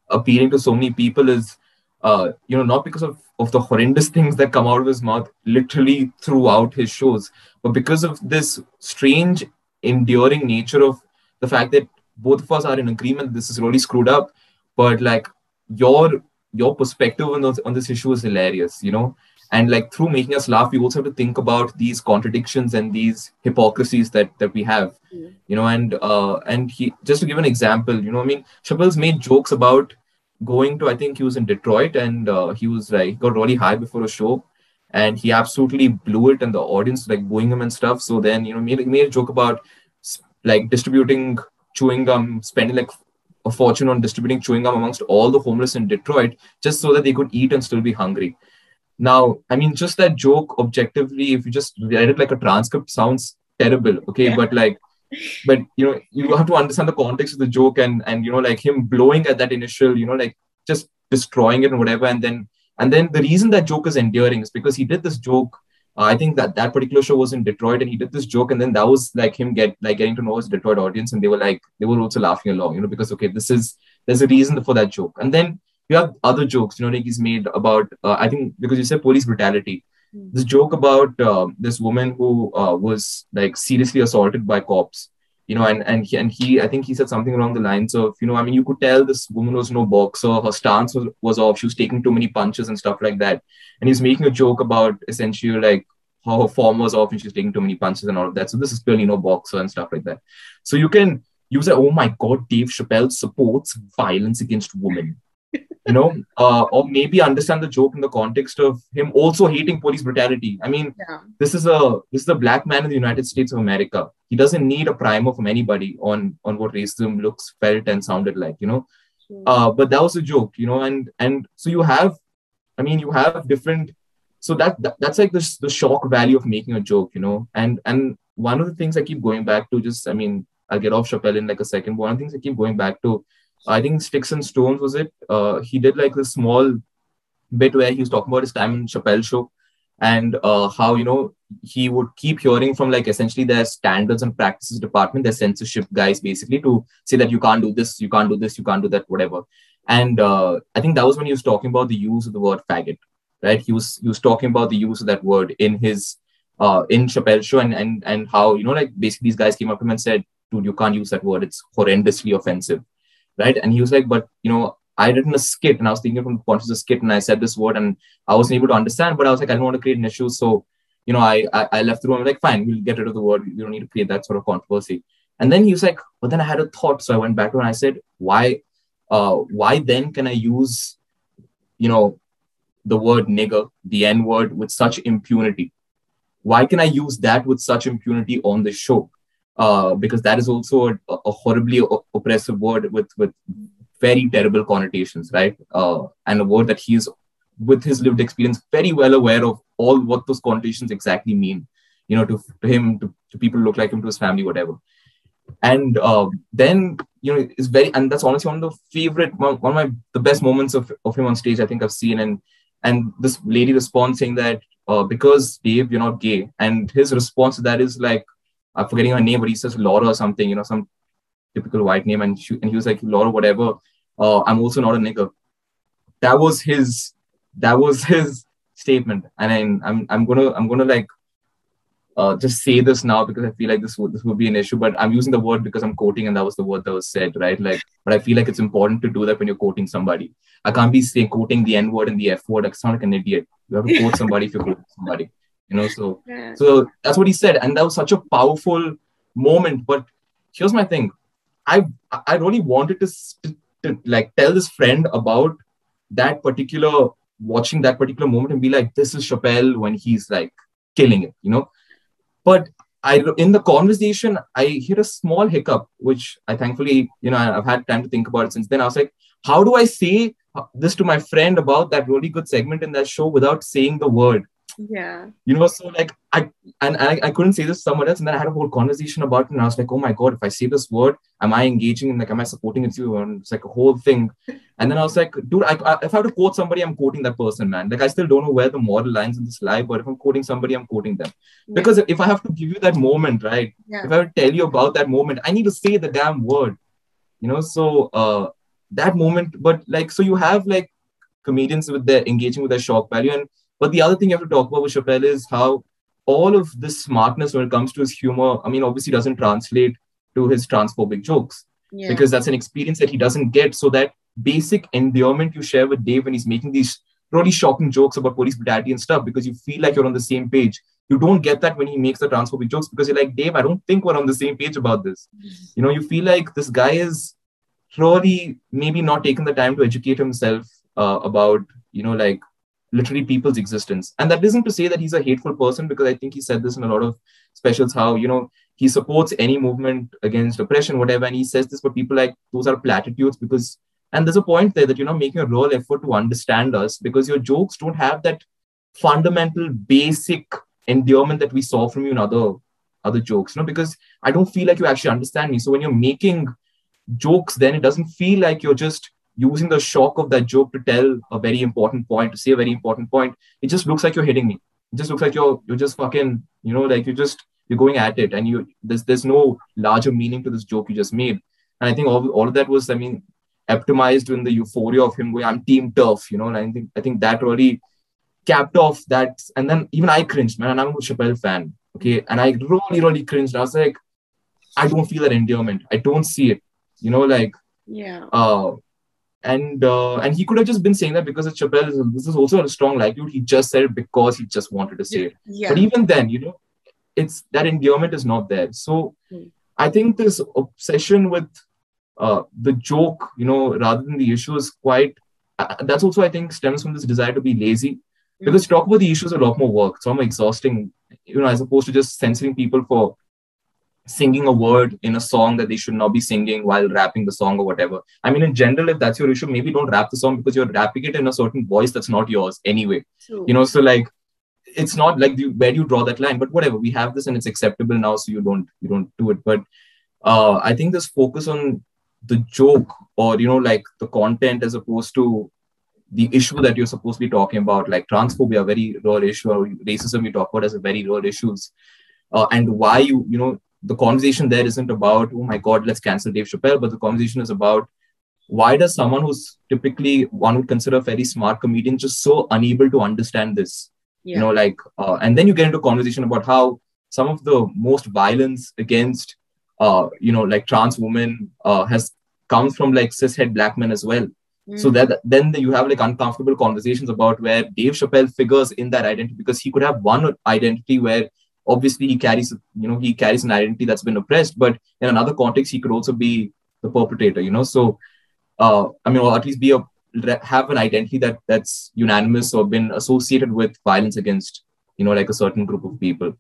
S2: appealing to so many people is uh, you know, not because of, of the horrendous things that come out of his mouth literally throughout his shows, but because of this strange, enduring nature of the fact that both of us are in agreement this is really screwed up, but like your your perspective on, those, on this issue is hilarious, you know, and like through making us laugh, we also have to think about these contradictions and these hypocrisies that that we have, mm. you know, and uh, and he just to give an example, you know, I mean, Chappelle's made jokes about going to I think he was in Detroit and uh, he was like got really high before a show and he absolutely blew it and the audience like booing him and stuff. So then you know made, made a joke about like distributing chewing gum, spending like a fortune on distributing chewing gum amongst all the homeless in Detroit just so that they could eat and still be hungry. Now, I mean, just that joke objectively, if you just read it like a transcript, sounds terrible. Okay, yeah. but like but you know you have to understand the context of the joke and and you know like him blowing at that initial you know like just destroying it and whatever and then and then the reason that joke is enduring is because he did this joke uh, i think that that particular show was in detroit and he did this joke and then that was like him get like getting to know his detroit audience and they were like they were also laughing along you know because okay this is there's a reason for that joke and then you have other jokes you know like he's made about uh, i think because you said police brutality. This joke about uh, this woman who uh, was like seriously assaulted by cops you know and and he, and he i think he said something along the lines of you know i mean you could tell this woman was no boxer. Her stance was, was off. She was taking too many punches and stuff like that. And he's making a joke about essentially like how her form was off and she's taking too many punches and all of that. So this is clearly no boxer and stuff like that. So you can use it oh my god dave chappelle supports violence against women you know, uh, or maybe understand the joke in the context of him also hating police brutality. I mean, yeah. this is a this is a black man in the United States of America. He doesn't need a primer from anybody on on what racism looks, felt, and sounded like. You know, uh, but that was a joke. You know, and and so you have, I mean, you have different. So that, that that's like the the shock value of making a joke. You know, and and one of the things I keep going back to, just I mean, I'll get off Chappelle in like a second. But one of the things I keep going back to I think Sticks and Stones was it. Uh, he did like this small bit where he was talking about his time in Chappelle show and uh, how you know he would keep hearing from like essentially their standards and practices department, their censorship guys, basically to say that you can't do this, you can't do this, you can't do that, whatever. And uh, I think that was when he was talking about the use of the word faggot, right? He was he was talking about the use of that word in his uh, in Chappelle show and and and how you know like basically these guys came up to him and said, dude, you can't use that word. It's horrendously offensive right? And he was like, but you know, I written a skit and I was thinking from the context of the skit and I said this word and I wasn't able to understand, but I was like, I don't want to create an issue. So, you know, I, I, I left the room. I'm like, fine, we'll get rid of the word. We don't need to create that sort of controversy. And then he was like, but then I had a thought. So I went back to and I said, why, uh, why then can I use, you know, the word nigger, the N word with such impunity? Why can I use that with such impunity on the show? Uh, because that is also a, a horribly oppressive word with with very terrible connotations, right? Uh, and a word that he's with his lived experience very well aware of all what those connotations exactly mean. You know, to, to him, to, to people look like him, to his family, whatever. And uh, then you know, it's very, and that's honestly one of the favorite, one, one of my the best moments of, of him on stage I think I've seen. And and this lady responds saying that uh, because Dave, you're not gay, and his response to that is like, I'm forgetting her name, but he says Laura or something, you know, some typical white name. And she, and he was like, Laura, whatever. uh, I'm also not a nigger. That was his. That was his statement, and I'm I'm, I'm gonna I'm gonna like uh, just say this now because I feel like this would this would be an issue. But I'm using the word because I'm quoting, and that was the word that was said, right? Like, but I feel like it's important to do that when you're quoting somebody. I can't be saying quoting the N word and the F word. I sound like an idiot. You have to quote somebody if you're quoting somebody. You know, so
S1: Yeah.
S2: so that's what he said, and that was such a powerful moment. But here's my thing: I I really wanted to, to, to like tell this friend about that particular watching that particular moment and be like, this is Chappelle when he's like killing it, you know. But I in the conversation I hit a small hiccup, which I thankfully you know I've had time to think about it since then. I was like, how do I say this to my friend about that really good segment in that show without saying the word?
S1: Yeah.
S2: you know so like i and I, I couldn't say this to someone else and then i had a whole conversation about it and i was like oh my god if i say this word am i engaging and like am i supporting it you and it's like a whole thing and then i was like dude I, I, if i have to quote somebody i'm quoting that person man like i still don't know where the moral lines in this lie but if i'm quoting somebody i'm quoting them
S1: Yeah.
S2: because if i have to give you that moment right
S1: Yeah.
S2: if i tell you about that moment i need to say the damn word you know so uh that moment but like so you have like comedians with their engaging with their shock value and but the other thing you have to talk about with Chappelle is how all of this smartness when it comes to his humor, I mean, obviously doesn't translate to his transphobic jokes
S1: Yeah.
S2: because that's an experience that he doesn't get. So that basic endearment you share with Dave when he's making these really shocking jokes about police brutality and stuff because you feel like you're on the same page. You don't get that when he makes the transphobic jokes because you're like, Dave, I don't think we're on the same page about this. You know, you feel like this guy is really maybe not taking the time to educate himself uh, about, you know, like literally people's existence. And that isn't to say that he's a hateful person, because I think he said this in a lot of specials how, you know, he supports any movement against oppression, whatever. And he says this, but people like those are platitudes because, and there's a point there that you're not making a real effort to understand us because your jokes don't have that fundamental, basic endearment that we saw from you in other other jokes, you know, because I don't feel like you actually understand me. So when you're making jokes, then it doesn't feel like you're just using the shock of that joke to tell a very important point, to say a very important point. It just looks like you're hitting me. It just looks like you're you're just fucking, you know, like you're just you're going at it and you there's there's no larger meaning to this joke you just made. And I think all, all of that was, I mean, optimized in the euphoria of him going, I'm team TERF, you know, and I think I think that really capped off that. And then even I cringed, man, and I'm a Chappelle fan. Okay. And I really, really cringed. I was like, I don't feel that endearment. I don't see it. You know, like
S1: Yeah.
S2: uh and uh, and he could have just been saying that because it's Chappelle. This is also a strong likelihood. He just said it because he just wanted to say it.
S1: Yeah.
S2: But even then, you know, it's that endearment is not there. So
S1: Hmm.
S2: I think this obsession with uh, the joke, you know, rather than the issue is quite. Uh, that's also I think stems from this desire to be lazy.
S1: Hmm.
S2: Because talk about the issues a lot more work. It's almost exhausting, you know, as opposed to just censoring people for singing a word in a song that they should not be singing while rapping the song or whatever. I mean, in general, if that's your issue, maybe don't rap the song because you're rapping it in a certain voice that's not yours anyway.
S1: True.
S2: You know, so like it's not like you, where do you draw that line, but whatever. We have this and it's acceptable now, so you don't you don't do it. But uh, I think this focus on the joke or you know like the content as opposed to the issue that you're supposed to be talking about, like transphobia, very real issue, or racism you talk about as a very real issues, uh, and why you you know the conversation there isn't about oh my god let's cancel Dave Chappelle, but the conversation is about why does someone who's typically one would consider a very smart comedian just so unable to understand this?
S1: Yeah.
S2: You know, like, uh, and then you get into a conversation about how some of the most violence against, uh, you know, like trans women uh, has come from like cishet black men as well. So
S1: Mm.
S2: that then you have like uncomfortable conversations about where Dave Chappelle figures in that identity because he could have one identity where obviously he carries you know he carries an identity that's been oppressed, but in another context he could also be the perpetrator. You know, so uh, I mean, or at least be a have an identity that that's unanimous or been associated with violence against you know like a certain group of people.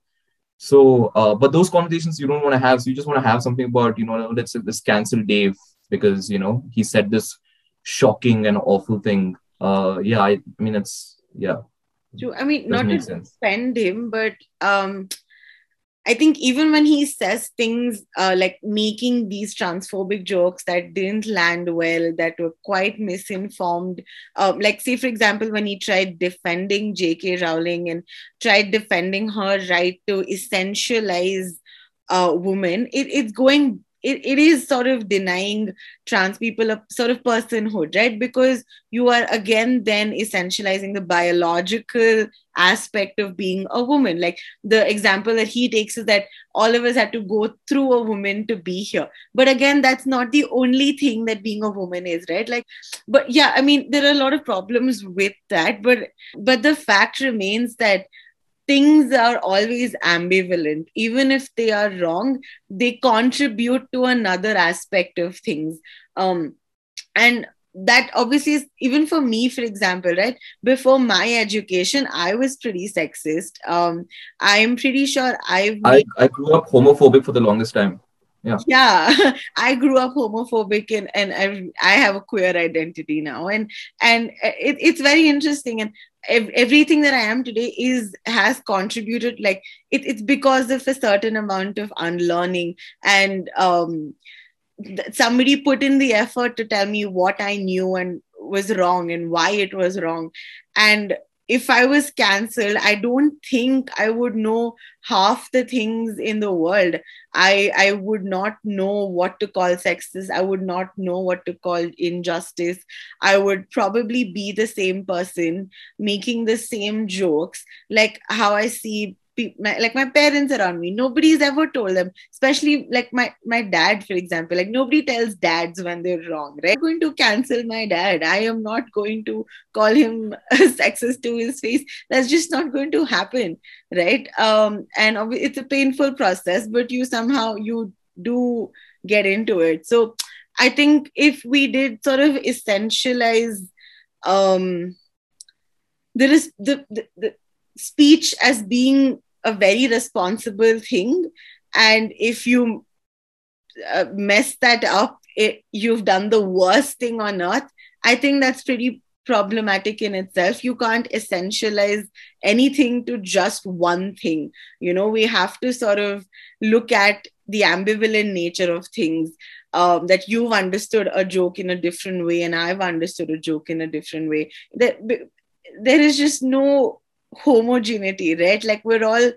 S2: So, uh, but those conversations you don't want to have. So you just want to have something about you know let's let's cancel Dave because you know he said this shocking and awful thing. Uh, yeah, I, I mean it's yeah,
S1: True. I mean,
S2: doesn't
S1: not to
S2: sense.
S1: defend him, but um, I think even when he says things uh, like making these transphobic jokes that didn't land well, that were quite misinformed, um, like say for example when he tried defending J.K. Rowling and tried defending her right to essentialize uh, women, it, it's going it, it is sort of denying trans people a sort of personhood right? Because you are again then essentializing the biological aspect of being a woman. Like the example that he takes is that all of us had to go through a woman to be here. But again that's not the only thing that being a woman is right? Like but yeah i mean there are a lot of problems with that but but the fact remains that things are always ambivalent. Even if they are wrong they contribute to another aspect of things. Um and that obviously is even for me for example right? Before my education i was pretty sexist. Um i'm pretty sure
S2: i I, I grew up homophobic for the longest time. Yeah.
S1: Yeah. I grew up homophobic and and i i have a queer identity now. And and it, it's very interesting. And everything that i am today is has contributed like it, it's because of a certain amount of unlearning and um somebody put in the effort to tell me what i knew and was wrong and why it was wrong. And if I was cancelled, I don't think I would know half the things in the world. I I would not know what to call sexist. I would not know what to call injustice. I would probably be the same person making the same jokes, like how I see my, like my parents around me. Nobody's ever told them especially like my my dad for example. Like nobody tells dads when they're wrong right? I'm going to cancel my dad. I am not going to call him sexist to his face. That's just not going to happen right? Um and it's a painful process but you somehow you do get into it. So i think if we did sort of essentialize um there is the, the, the speech as being a very responsible thing. And if you uh, mess that up it, you've done the worst thing on earth i think that's pretty problematic in itself. You can't essentialize anything to just one thing. You know we have to sort of look at the ambivalent nature of things um, that you've understood a joke in a different way and i've understood a joke in a different way. That there is just no homogeneity, right? Like we're all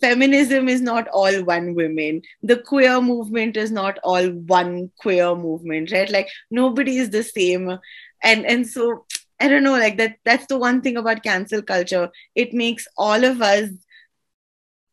S1: feminism is not all one women. The queer movement is not all one queer movement right? Like nobody is the same. And and so i don't know like that that's the one thing about cancel culture. It makes all of us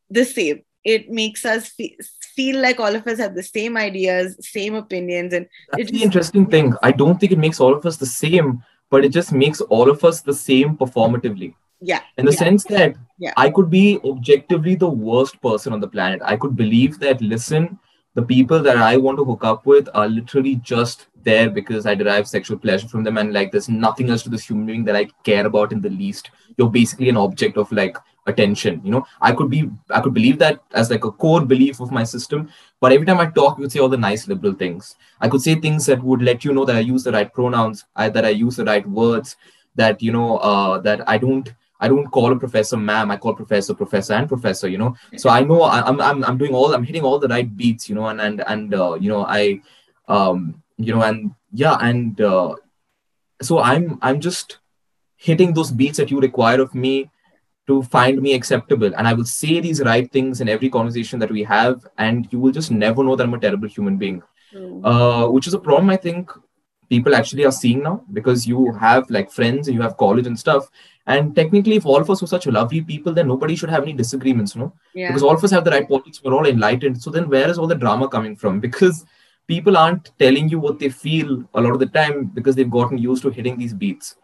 S1: the same. It makes us fe- feel like all of us have the same ideas same opinions and
S2: that's the interesting thing. I don't think it makes all of us the same but it just makes all of us the same performatively
S1: yeah.
S2: In the
S1: yeah.
S2: sense that
S1: yeah.
S2: i could be objectively the worst person on the planet. I could believe that listen the people that i want to hook up with are literally just there because i derive sexual pleasure from them and like there's nothing else to this human being that i care about in the least. You're basically an object of like attention you know? I could be i could believe that as like a core belief of my system but every time i talk you would say all the nice liberal things. I could say things that would let you know that i use the right pronouns I, that i use the right words that you know uh, that i don't I don't call a professor ma'am. I call professor professor and professor. You know, so I know I'm I'm I'm doing all I'm hitting all the right beats. You know, and and and uh, you know I, um, you know, and yeah, and uh, so I'm I'm just hitting those beats that you require of me to find me acceptable and i will say these right things in every conversation that we have and you will just never know that i'm a terrible human being mm. uh, which is a problem i think people actually are seeing now because you have like friends and you have college and stuff and technically, if all of us were such lovely people, then nobody should have any disagreements, no?
S1: Yeah.
S2: Because all of us have the right politics, we're all enlightened. So then where is all the drama coming from? Because people aren't telling you what they feel a lot of the time because they've gotten used to hitting these beats.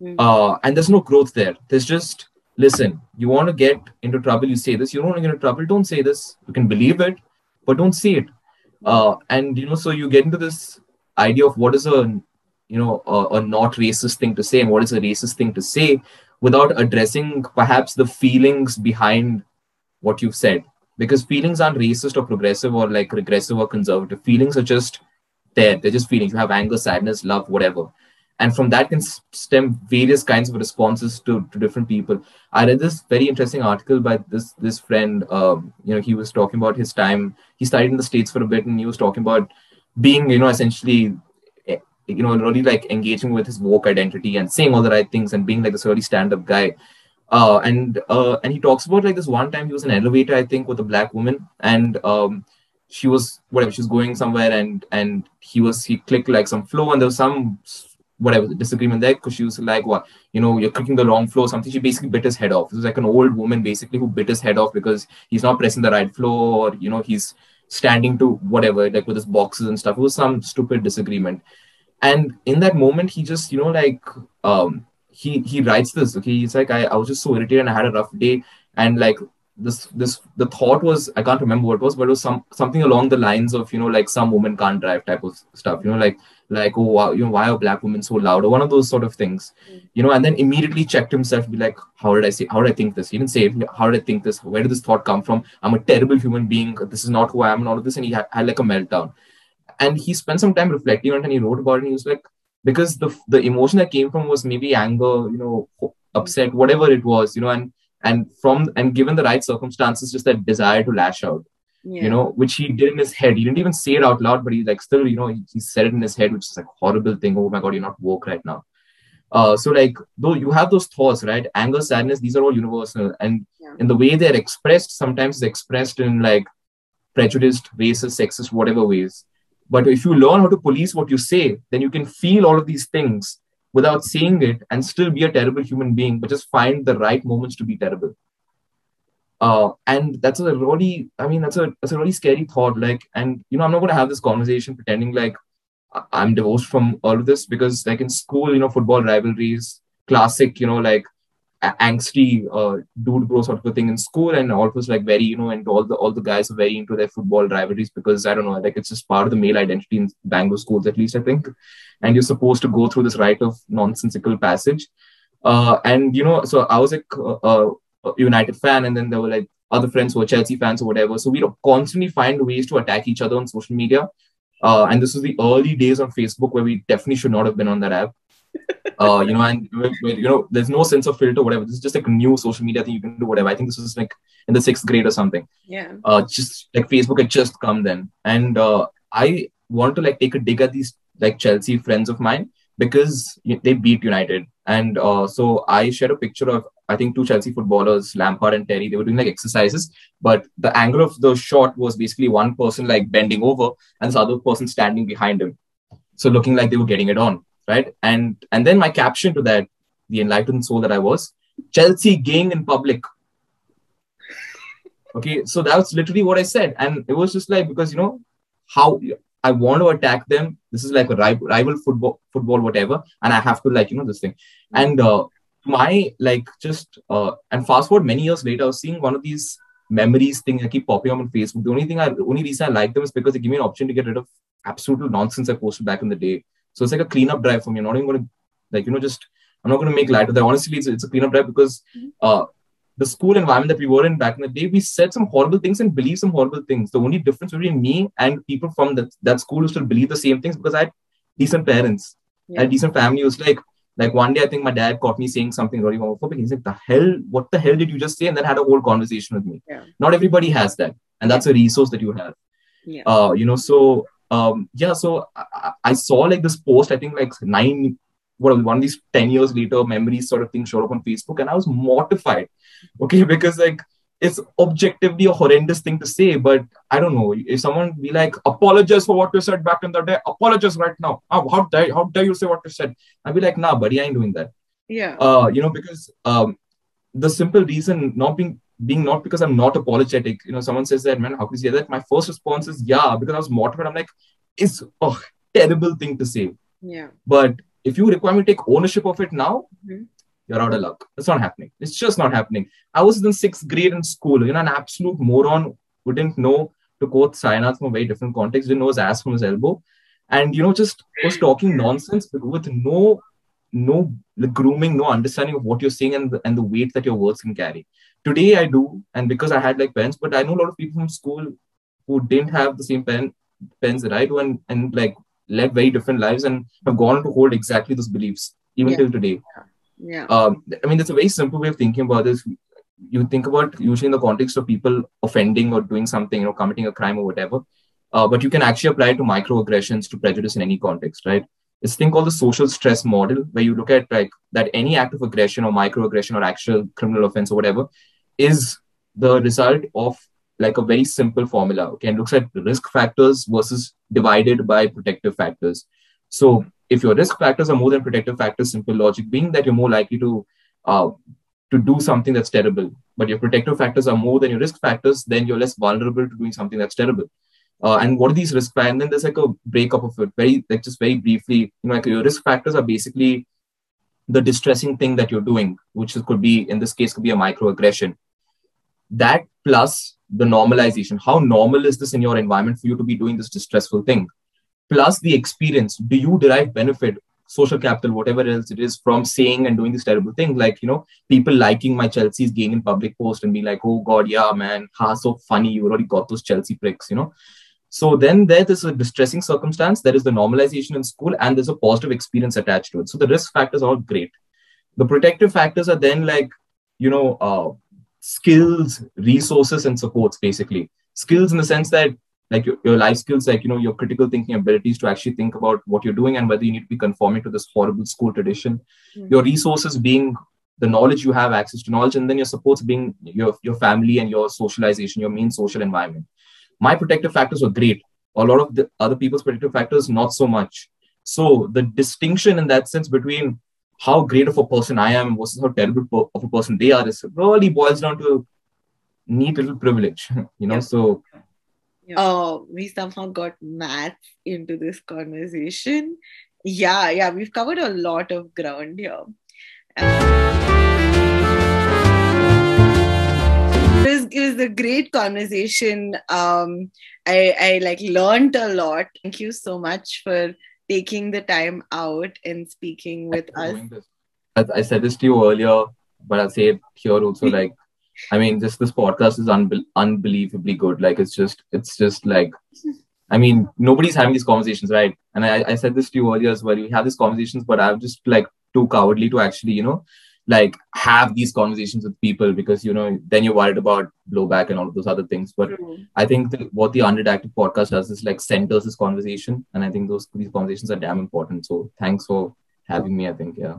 S2: Mm. Uh, and there's no growth there. There's just listen, you want to get into trouble, you say this. You don't want to get into trouble, don't say this. You can believe it, but don't say it. Uh, and you know, so you get into this idea of what is a you know a, a, not racist thing to say. And what is a racist thing to say without addressing perhaps the feelings behind what you've said? Because feelings aren't racist or progressive or like regressive or conservative. Feelings are just there. They're just feelings. You have anger sadness love whatever. And from that can stem various kinds of responses to, to different people. I read this very interesting article by this this friend um, you know he was talking about his time. He studied in the states for a bit and he was talking about being you know essentially you know, really like engaging with his woke identity and saying all the right things and being like this really stand-up guy. Uh, and uh, and he talks about like this one time he was in an elevator, I think, with a black woman, and um, she was whatever she was going somewhere and and he was he clicked like some flow and there was some whatever disagreement there because she was like what? You know you're clicking the wrong flow something. She basically bit his head off. It was like an old woman basically who bit his head off because he's not pressing the right flow or you know he's standing to whatever like with his boxes and stuff. It was some stupid disagreement and in that moment he just you know like um he he writes this okay? He's like I, I was just so irritated and i had a rough day. And like this this the thought was i can't remember what it was but it was some something along the lines of you know like some woman can't drive type of stuff you know like like oh wow, you know why are black women so loud? Or one of those sort of things mm. you know? And then immediately checked himself be like how did i say how did i think this? He didn't say how did i think this? Where did this thought come from? I'm a terrible human being. This is not who i am and all of this. And he had, had like a meltdown and he spent some time reflecting on it and he wrote about it and he was like because the the emotion that came from was maybe anger you know upset whatever it was you know and and from and given the right circumstances just that desire to lash out yeah. you know which he did in his head. He didn't even say it out loud but he like still you know he, he said it in his head which is like horrible thing. Oh my god you're not woke right now. Uh, so like though you have those thoughts right? Anger sadness these are all universal. And yeah. in the way they're expressed sometimes it's expressed in like prejudiced racist sexist whatever ways but if you learn how to police what you say then you can feel all of these things without saying it and still be a terrible human being, but just find the right moments to be terrible. Uh, and that's a really, I mean, that's a that's a really scary thought. Like, and you know, I'm not going to have this conversation pretending like I'm divorced from all of this because, like in school, you know, football rivalries, classic, you know, like angsty uh, dude bro sort of a thing in school, and all was like very, you know, and all the all the guys are very into their football rivalries because I don't know, like it's just part of the male identity in Bangalore schools, at least I think and you're supposed to go through this rite of nonsensical passage. Uh, and you know, so I was like a, a, United fan, and then there were like other friends who were Chelsea fans or whatever. So we constantly find ways to attack each other on social media. Uh, and this was the early days on Facebook where we definitely should not have been on that app. Uh, you know, and you know, there's no sense of filter, whatever. This is just like a new social media thing you can do, whatever. I think this was like in the sixth grade or something.
S1: Yeah. Uh,
S2: just like Facebook had just come then, and uh, I want to like take a dig at these like Chelsea friends of mine because they beat United. And uh, so I shared a picture of, I think, two Chelsea footballers, Lampard and Terry. They were doing like exercises, but the angle of the shot was basically one person like bending over and this other person standing behind him. So looking like they were getting it on, right? And and then my caption to that, the enlightened soul that I was, Chelsea gang in public. Okay, so that's literally what I said, and it was just like because you know how I want to attack them. This is like a rival, football, football, whatever, and I have to like you know this thing. And uh, my like just uh, and fast forward many years later, I was seeing one of these memories thing that keep popping up on Facebook. The only thing I, only reason I like them is because they give me an option to get rid of absolute nonsense I posted back in the day. So it's like a cleanup drive for me. I'm not even going to like you know just I'm not going to make light of that. Honestly, it's, it's a cleanup drive because mm-hmm. uh, the school environment that we were in back in the day, we said some horrible things and believed some horrible things. The only difference between me and people from that, that school used to believe the same things because I had decent parents, yeah. I had decent family. It was like, like one day I think my dad caught me saying something really homophobic. He's like, the hell, what the hell did you just say? And then had a whole conversation with me.
S1: Yeah.
S2: Not everybody has that. And that's a resource that you have.
S1: Yeah. Uh,
S2: you know, so um, yeah, so I, I saw like this post, I think like nine what one of these 10 years later memories sort of thing showed up on Facebook and I was mortified. Okay, because like it's objectively a horrendous thing to say, but I don't know. If someone be like, apologize for what you said back in the day, apologize right now. How, how dare how dare you say what you said? I'd be like, nah, buddy, I ain't doing that.
S1: Yeah.
S2: Uh, you know, because um the simple reason not being being not because I'm not apologetic, you know, someone says that, man, how could you say that? My first response is yeah, because I was mortified. I'm like, it's a terrible thing to say.
S1: Yeah.
S2: But if you require me to take ownership of it now,
S1: mm-hmm.
S2: you're out of luck. It's not happening. It's just not happening. I was in sixth grade in school, you know, an absolute moron who didn't know to quote Sayanath from a very different context, didn't know his ass from his elbow. And you know, just was talking nonsense with no no grooming, no understanding of what you're saying and the, and the weight that your words can carry. Today I do, and because I had like pens, but I know a lot of people from school who didn't have the same pen pens that I do, and and like led very different lives and have gone to hold exactly those beliefs even
S1: yeah.
S2: till today.
S1: Yeah.
S2: Um, I mean, that's a very simple way of thinking about this. You think about usually in the context of people offending or doing something, you know, committing a crime or whatever. Uh, but you can actually apply it to microaggressions to prejudice in any context, right? A thing called the social stress model, where you look at like that any act of aggression or microaggression or actual criminal offense or whatever is the result of like a very simple formula. Okay, and looks at risk factors versus divided by protective factors. So if your risk factors are more than protective factors, simple logic being that you're more likely to uh, to do something that's terrible, but your protective factors are more than your risk factors, then you're less vulnerable to doing something that's terrible. Uh, and what are these risk factors? And then there's like a breakup of it. Very like just very briefly, you know, like your risk factors are basically the distressing thing that you're doing, which could be in this case could be a microaggression. That plus the normalization. How normal is this in your environment for you to be doing this distressful thing? Plus the experience. Do you derive benefit, social capital, whatever else it is, from saying and doing this terrible thing? Like, you know, people liking my Chelsea's game in public post and being like, oh God, yeah, man, ha, so funny. You already got those Chelsea pricks, you know? So then there is a distressing circumstance, there is the normalization in school, and there's a positive experience attached to it. So the risk factors are great. The protective factors are then like, you know, uh, skills, resources, and supports, basically. Skills in the sense that like your, your life skills, like, you know, your critical thinking abilities to actually think about what you're doing and whether you need to be conforming to this horrible school tradition. Mm-hmm. Your resources being the knowledge you have access to knowledge, and then your supports being your, your family and your socialization, your main social environment my protective factors were great. A lot of the other people's protective factors, not so much. So the distinction in that sense between how great of a person I am versus how terrible of a person they are is really boils down to a neat little privilege, you know. So
S1: oh, we somehow got math into this conversation. Yeah, yeah, we've covered a lot of ground here. was it was a great conversation. Um, I I like learned a lot. Thank you so much for taking the time out and speaking with us.
S2: I said this to you earlier, but I'll say it here also. Like, I mean, just this podcast is unbe- unbelievably good. Like, it's just, it's just like, I mean, nobody's having these conversations, right? And I, I said this to you earlier as well. We have these conversations, but I'm just like too cowardly to actually, you know, like have these conversations with people because you know then you're worried about blowback and all of those other things. But mm-hmm. i think the, what the unredacted podcast does is like centers this conversation. And i think those these conversations are damn important. So thanks for having me i think yeah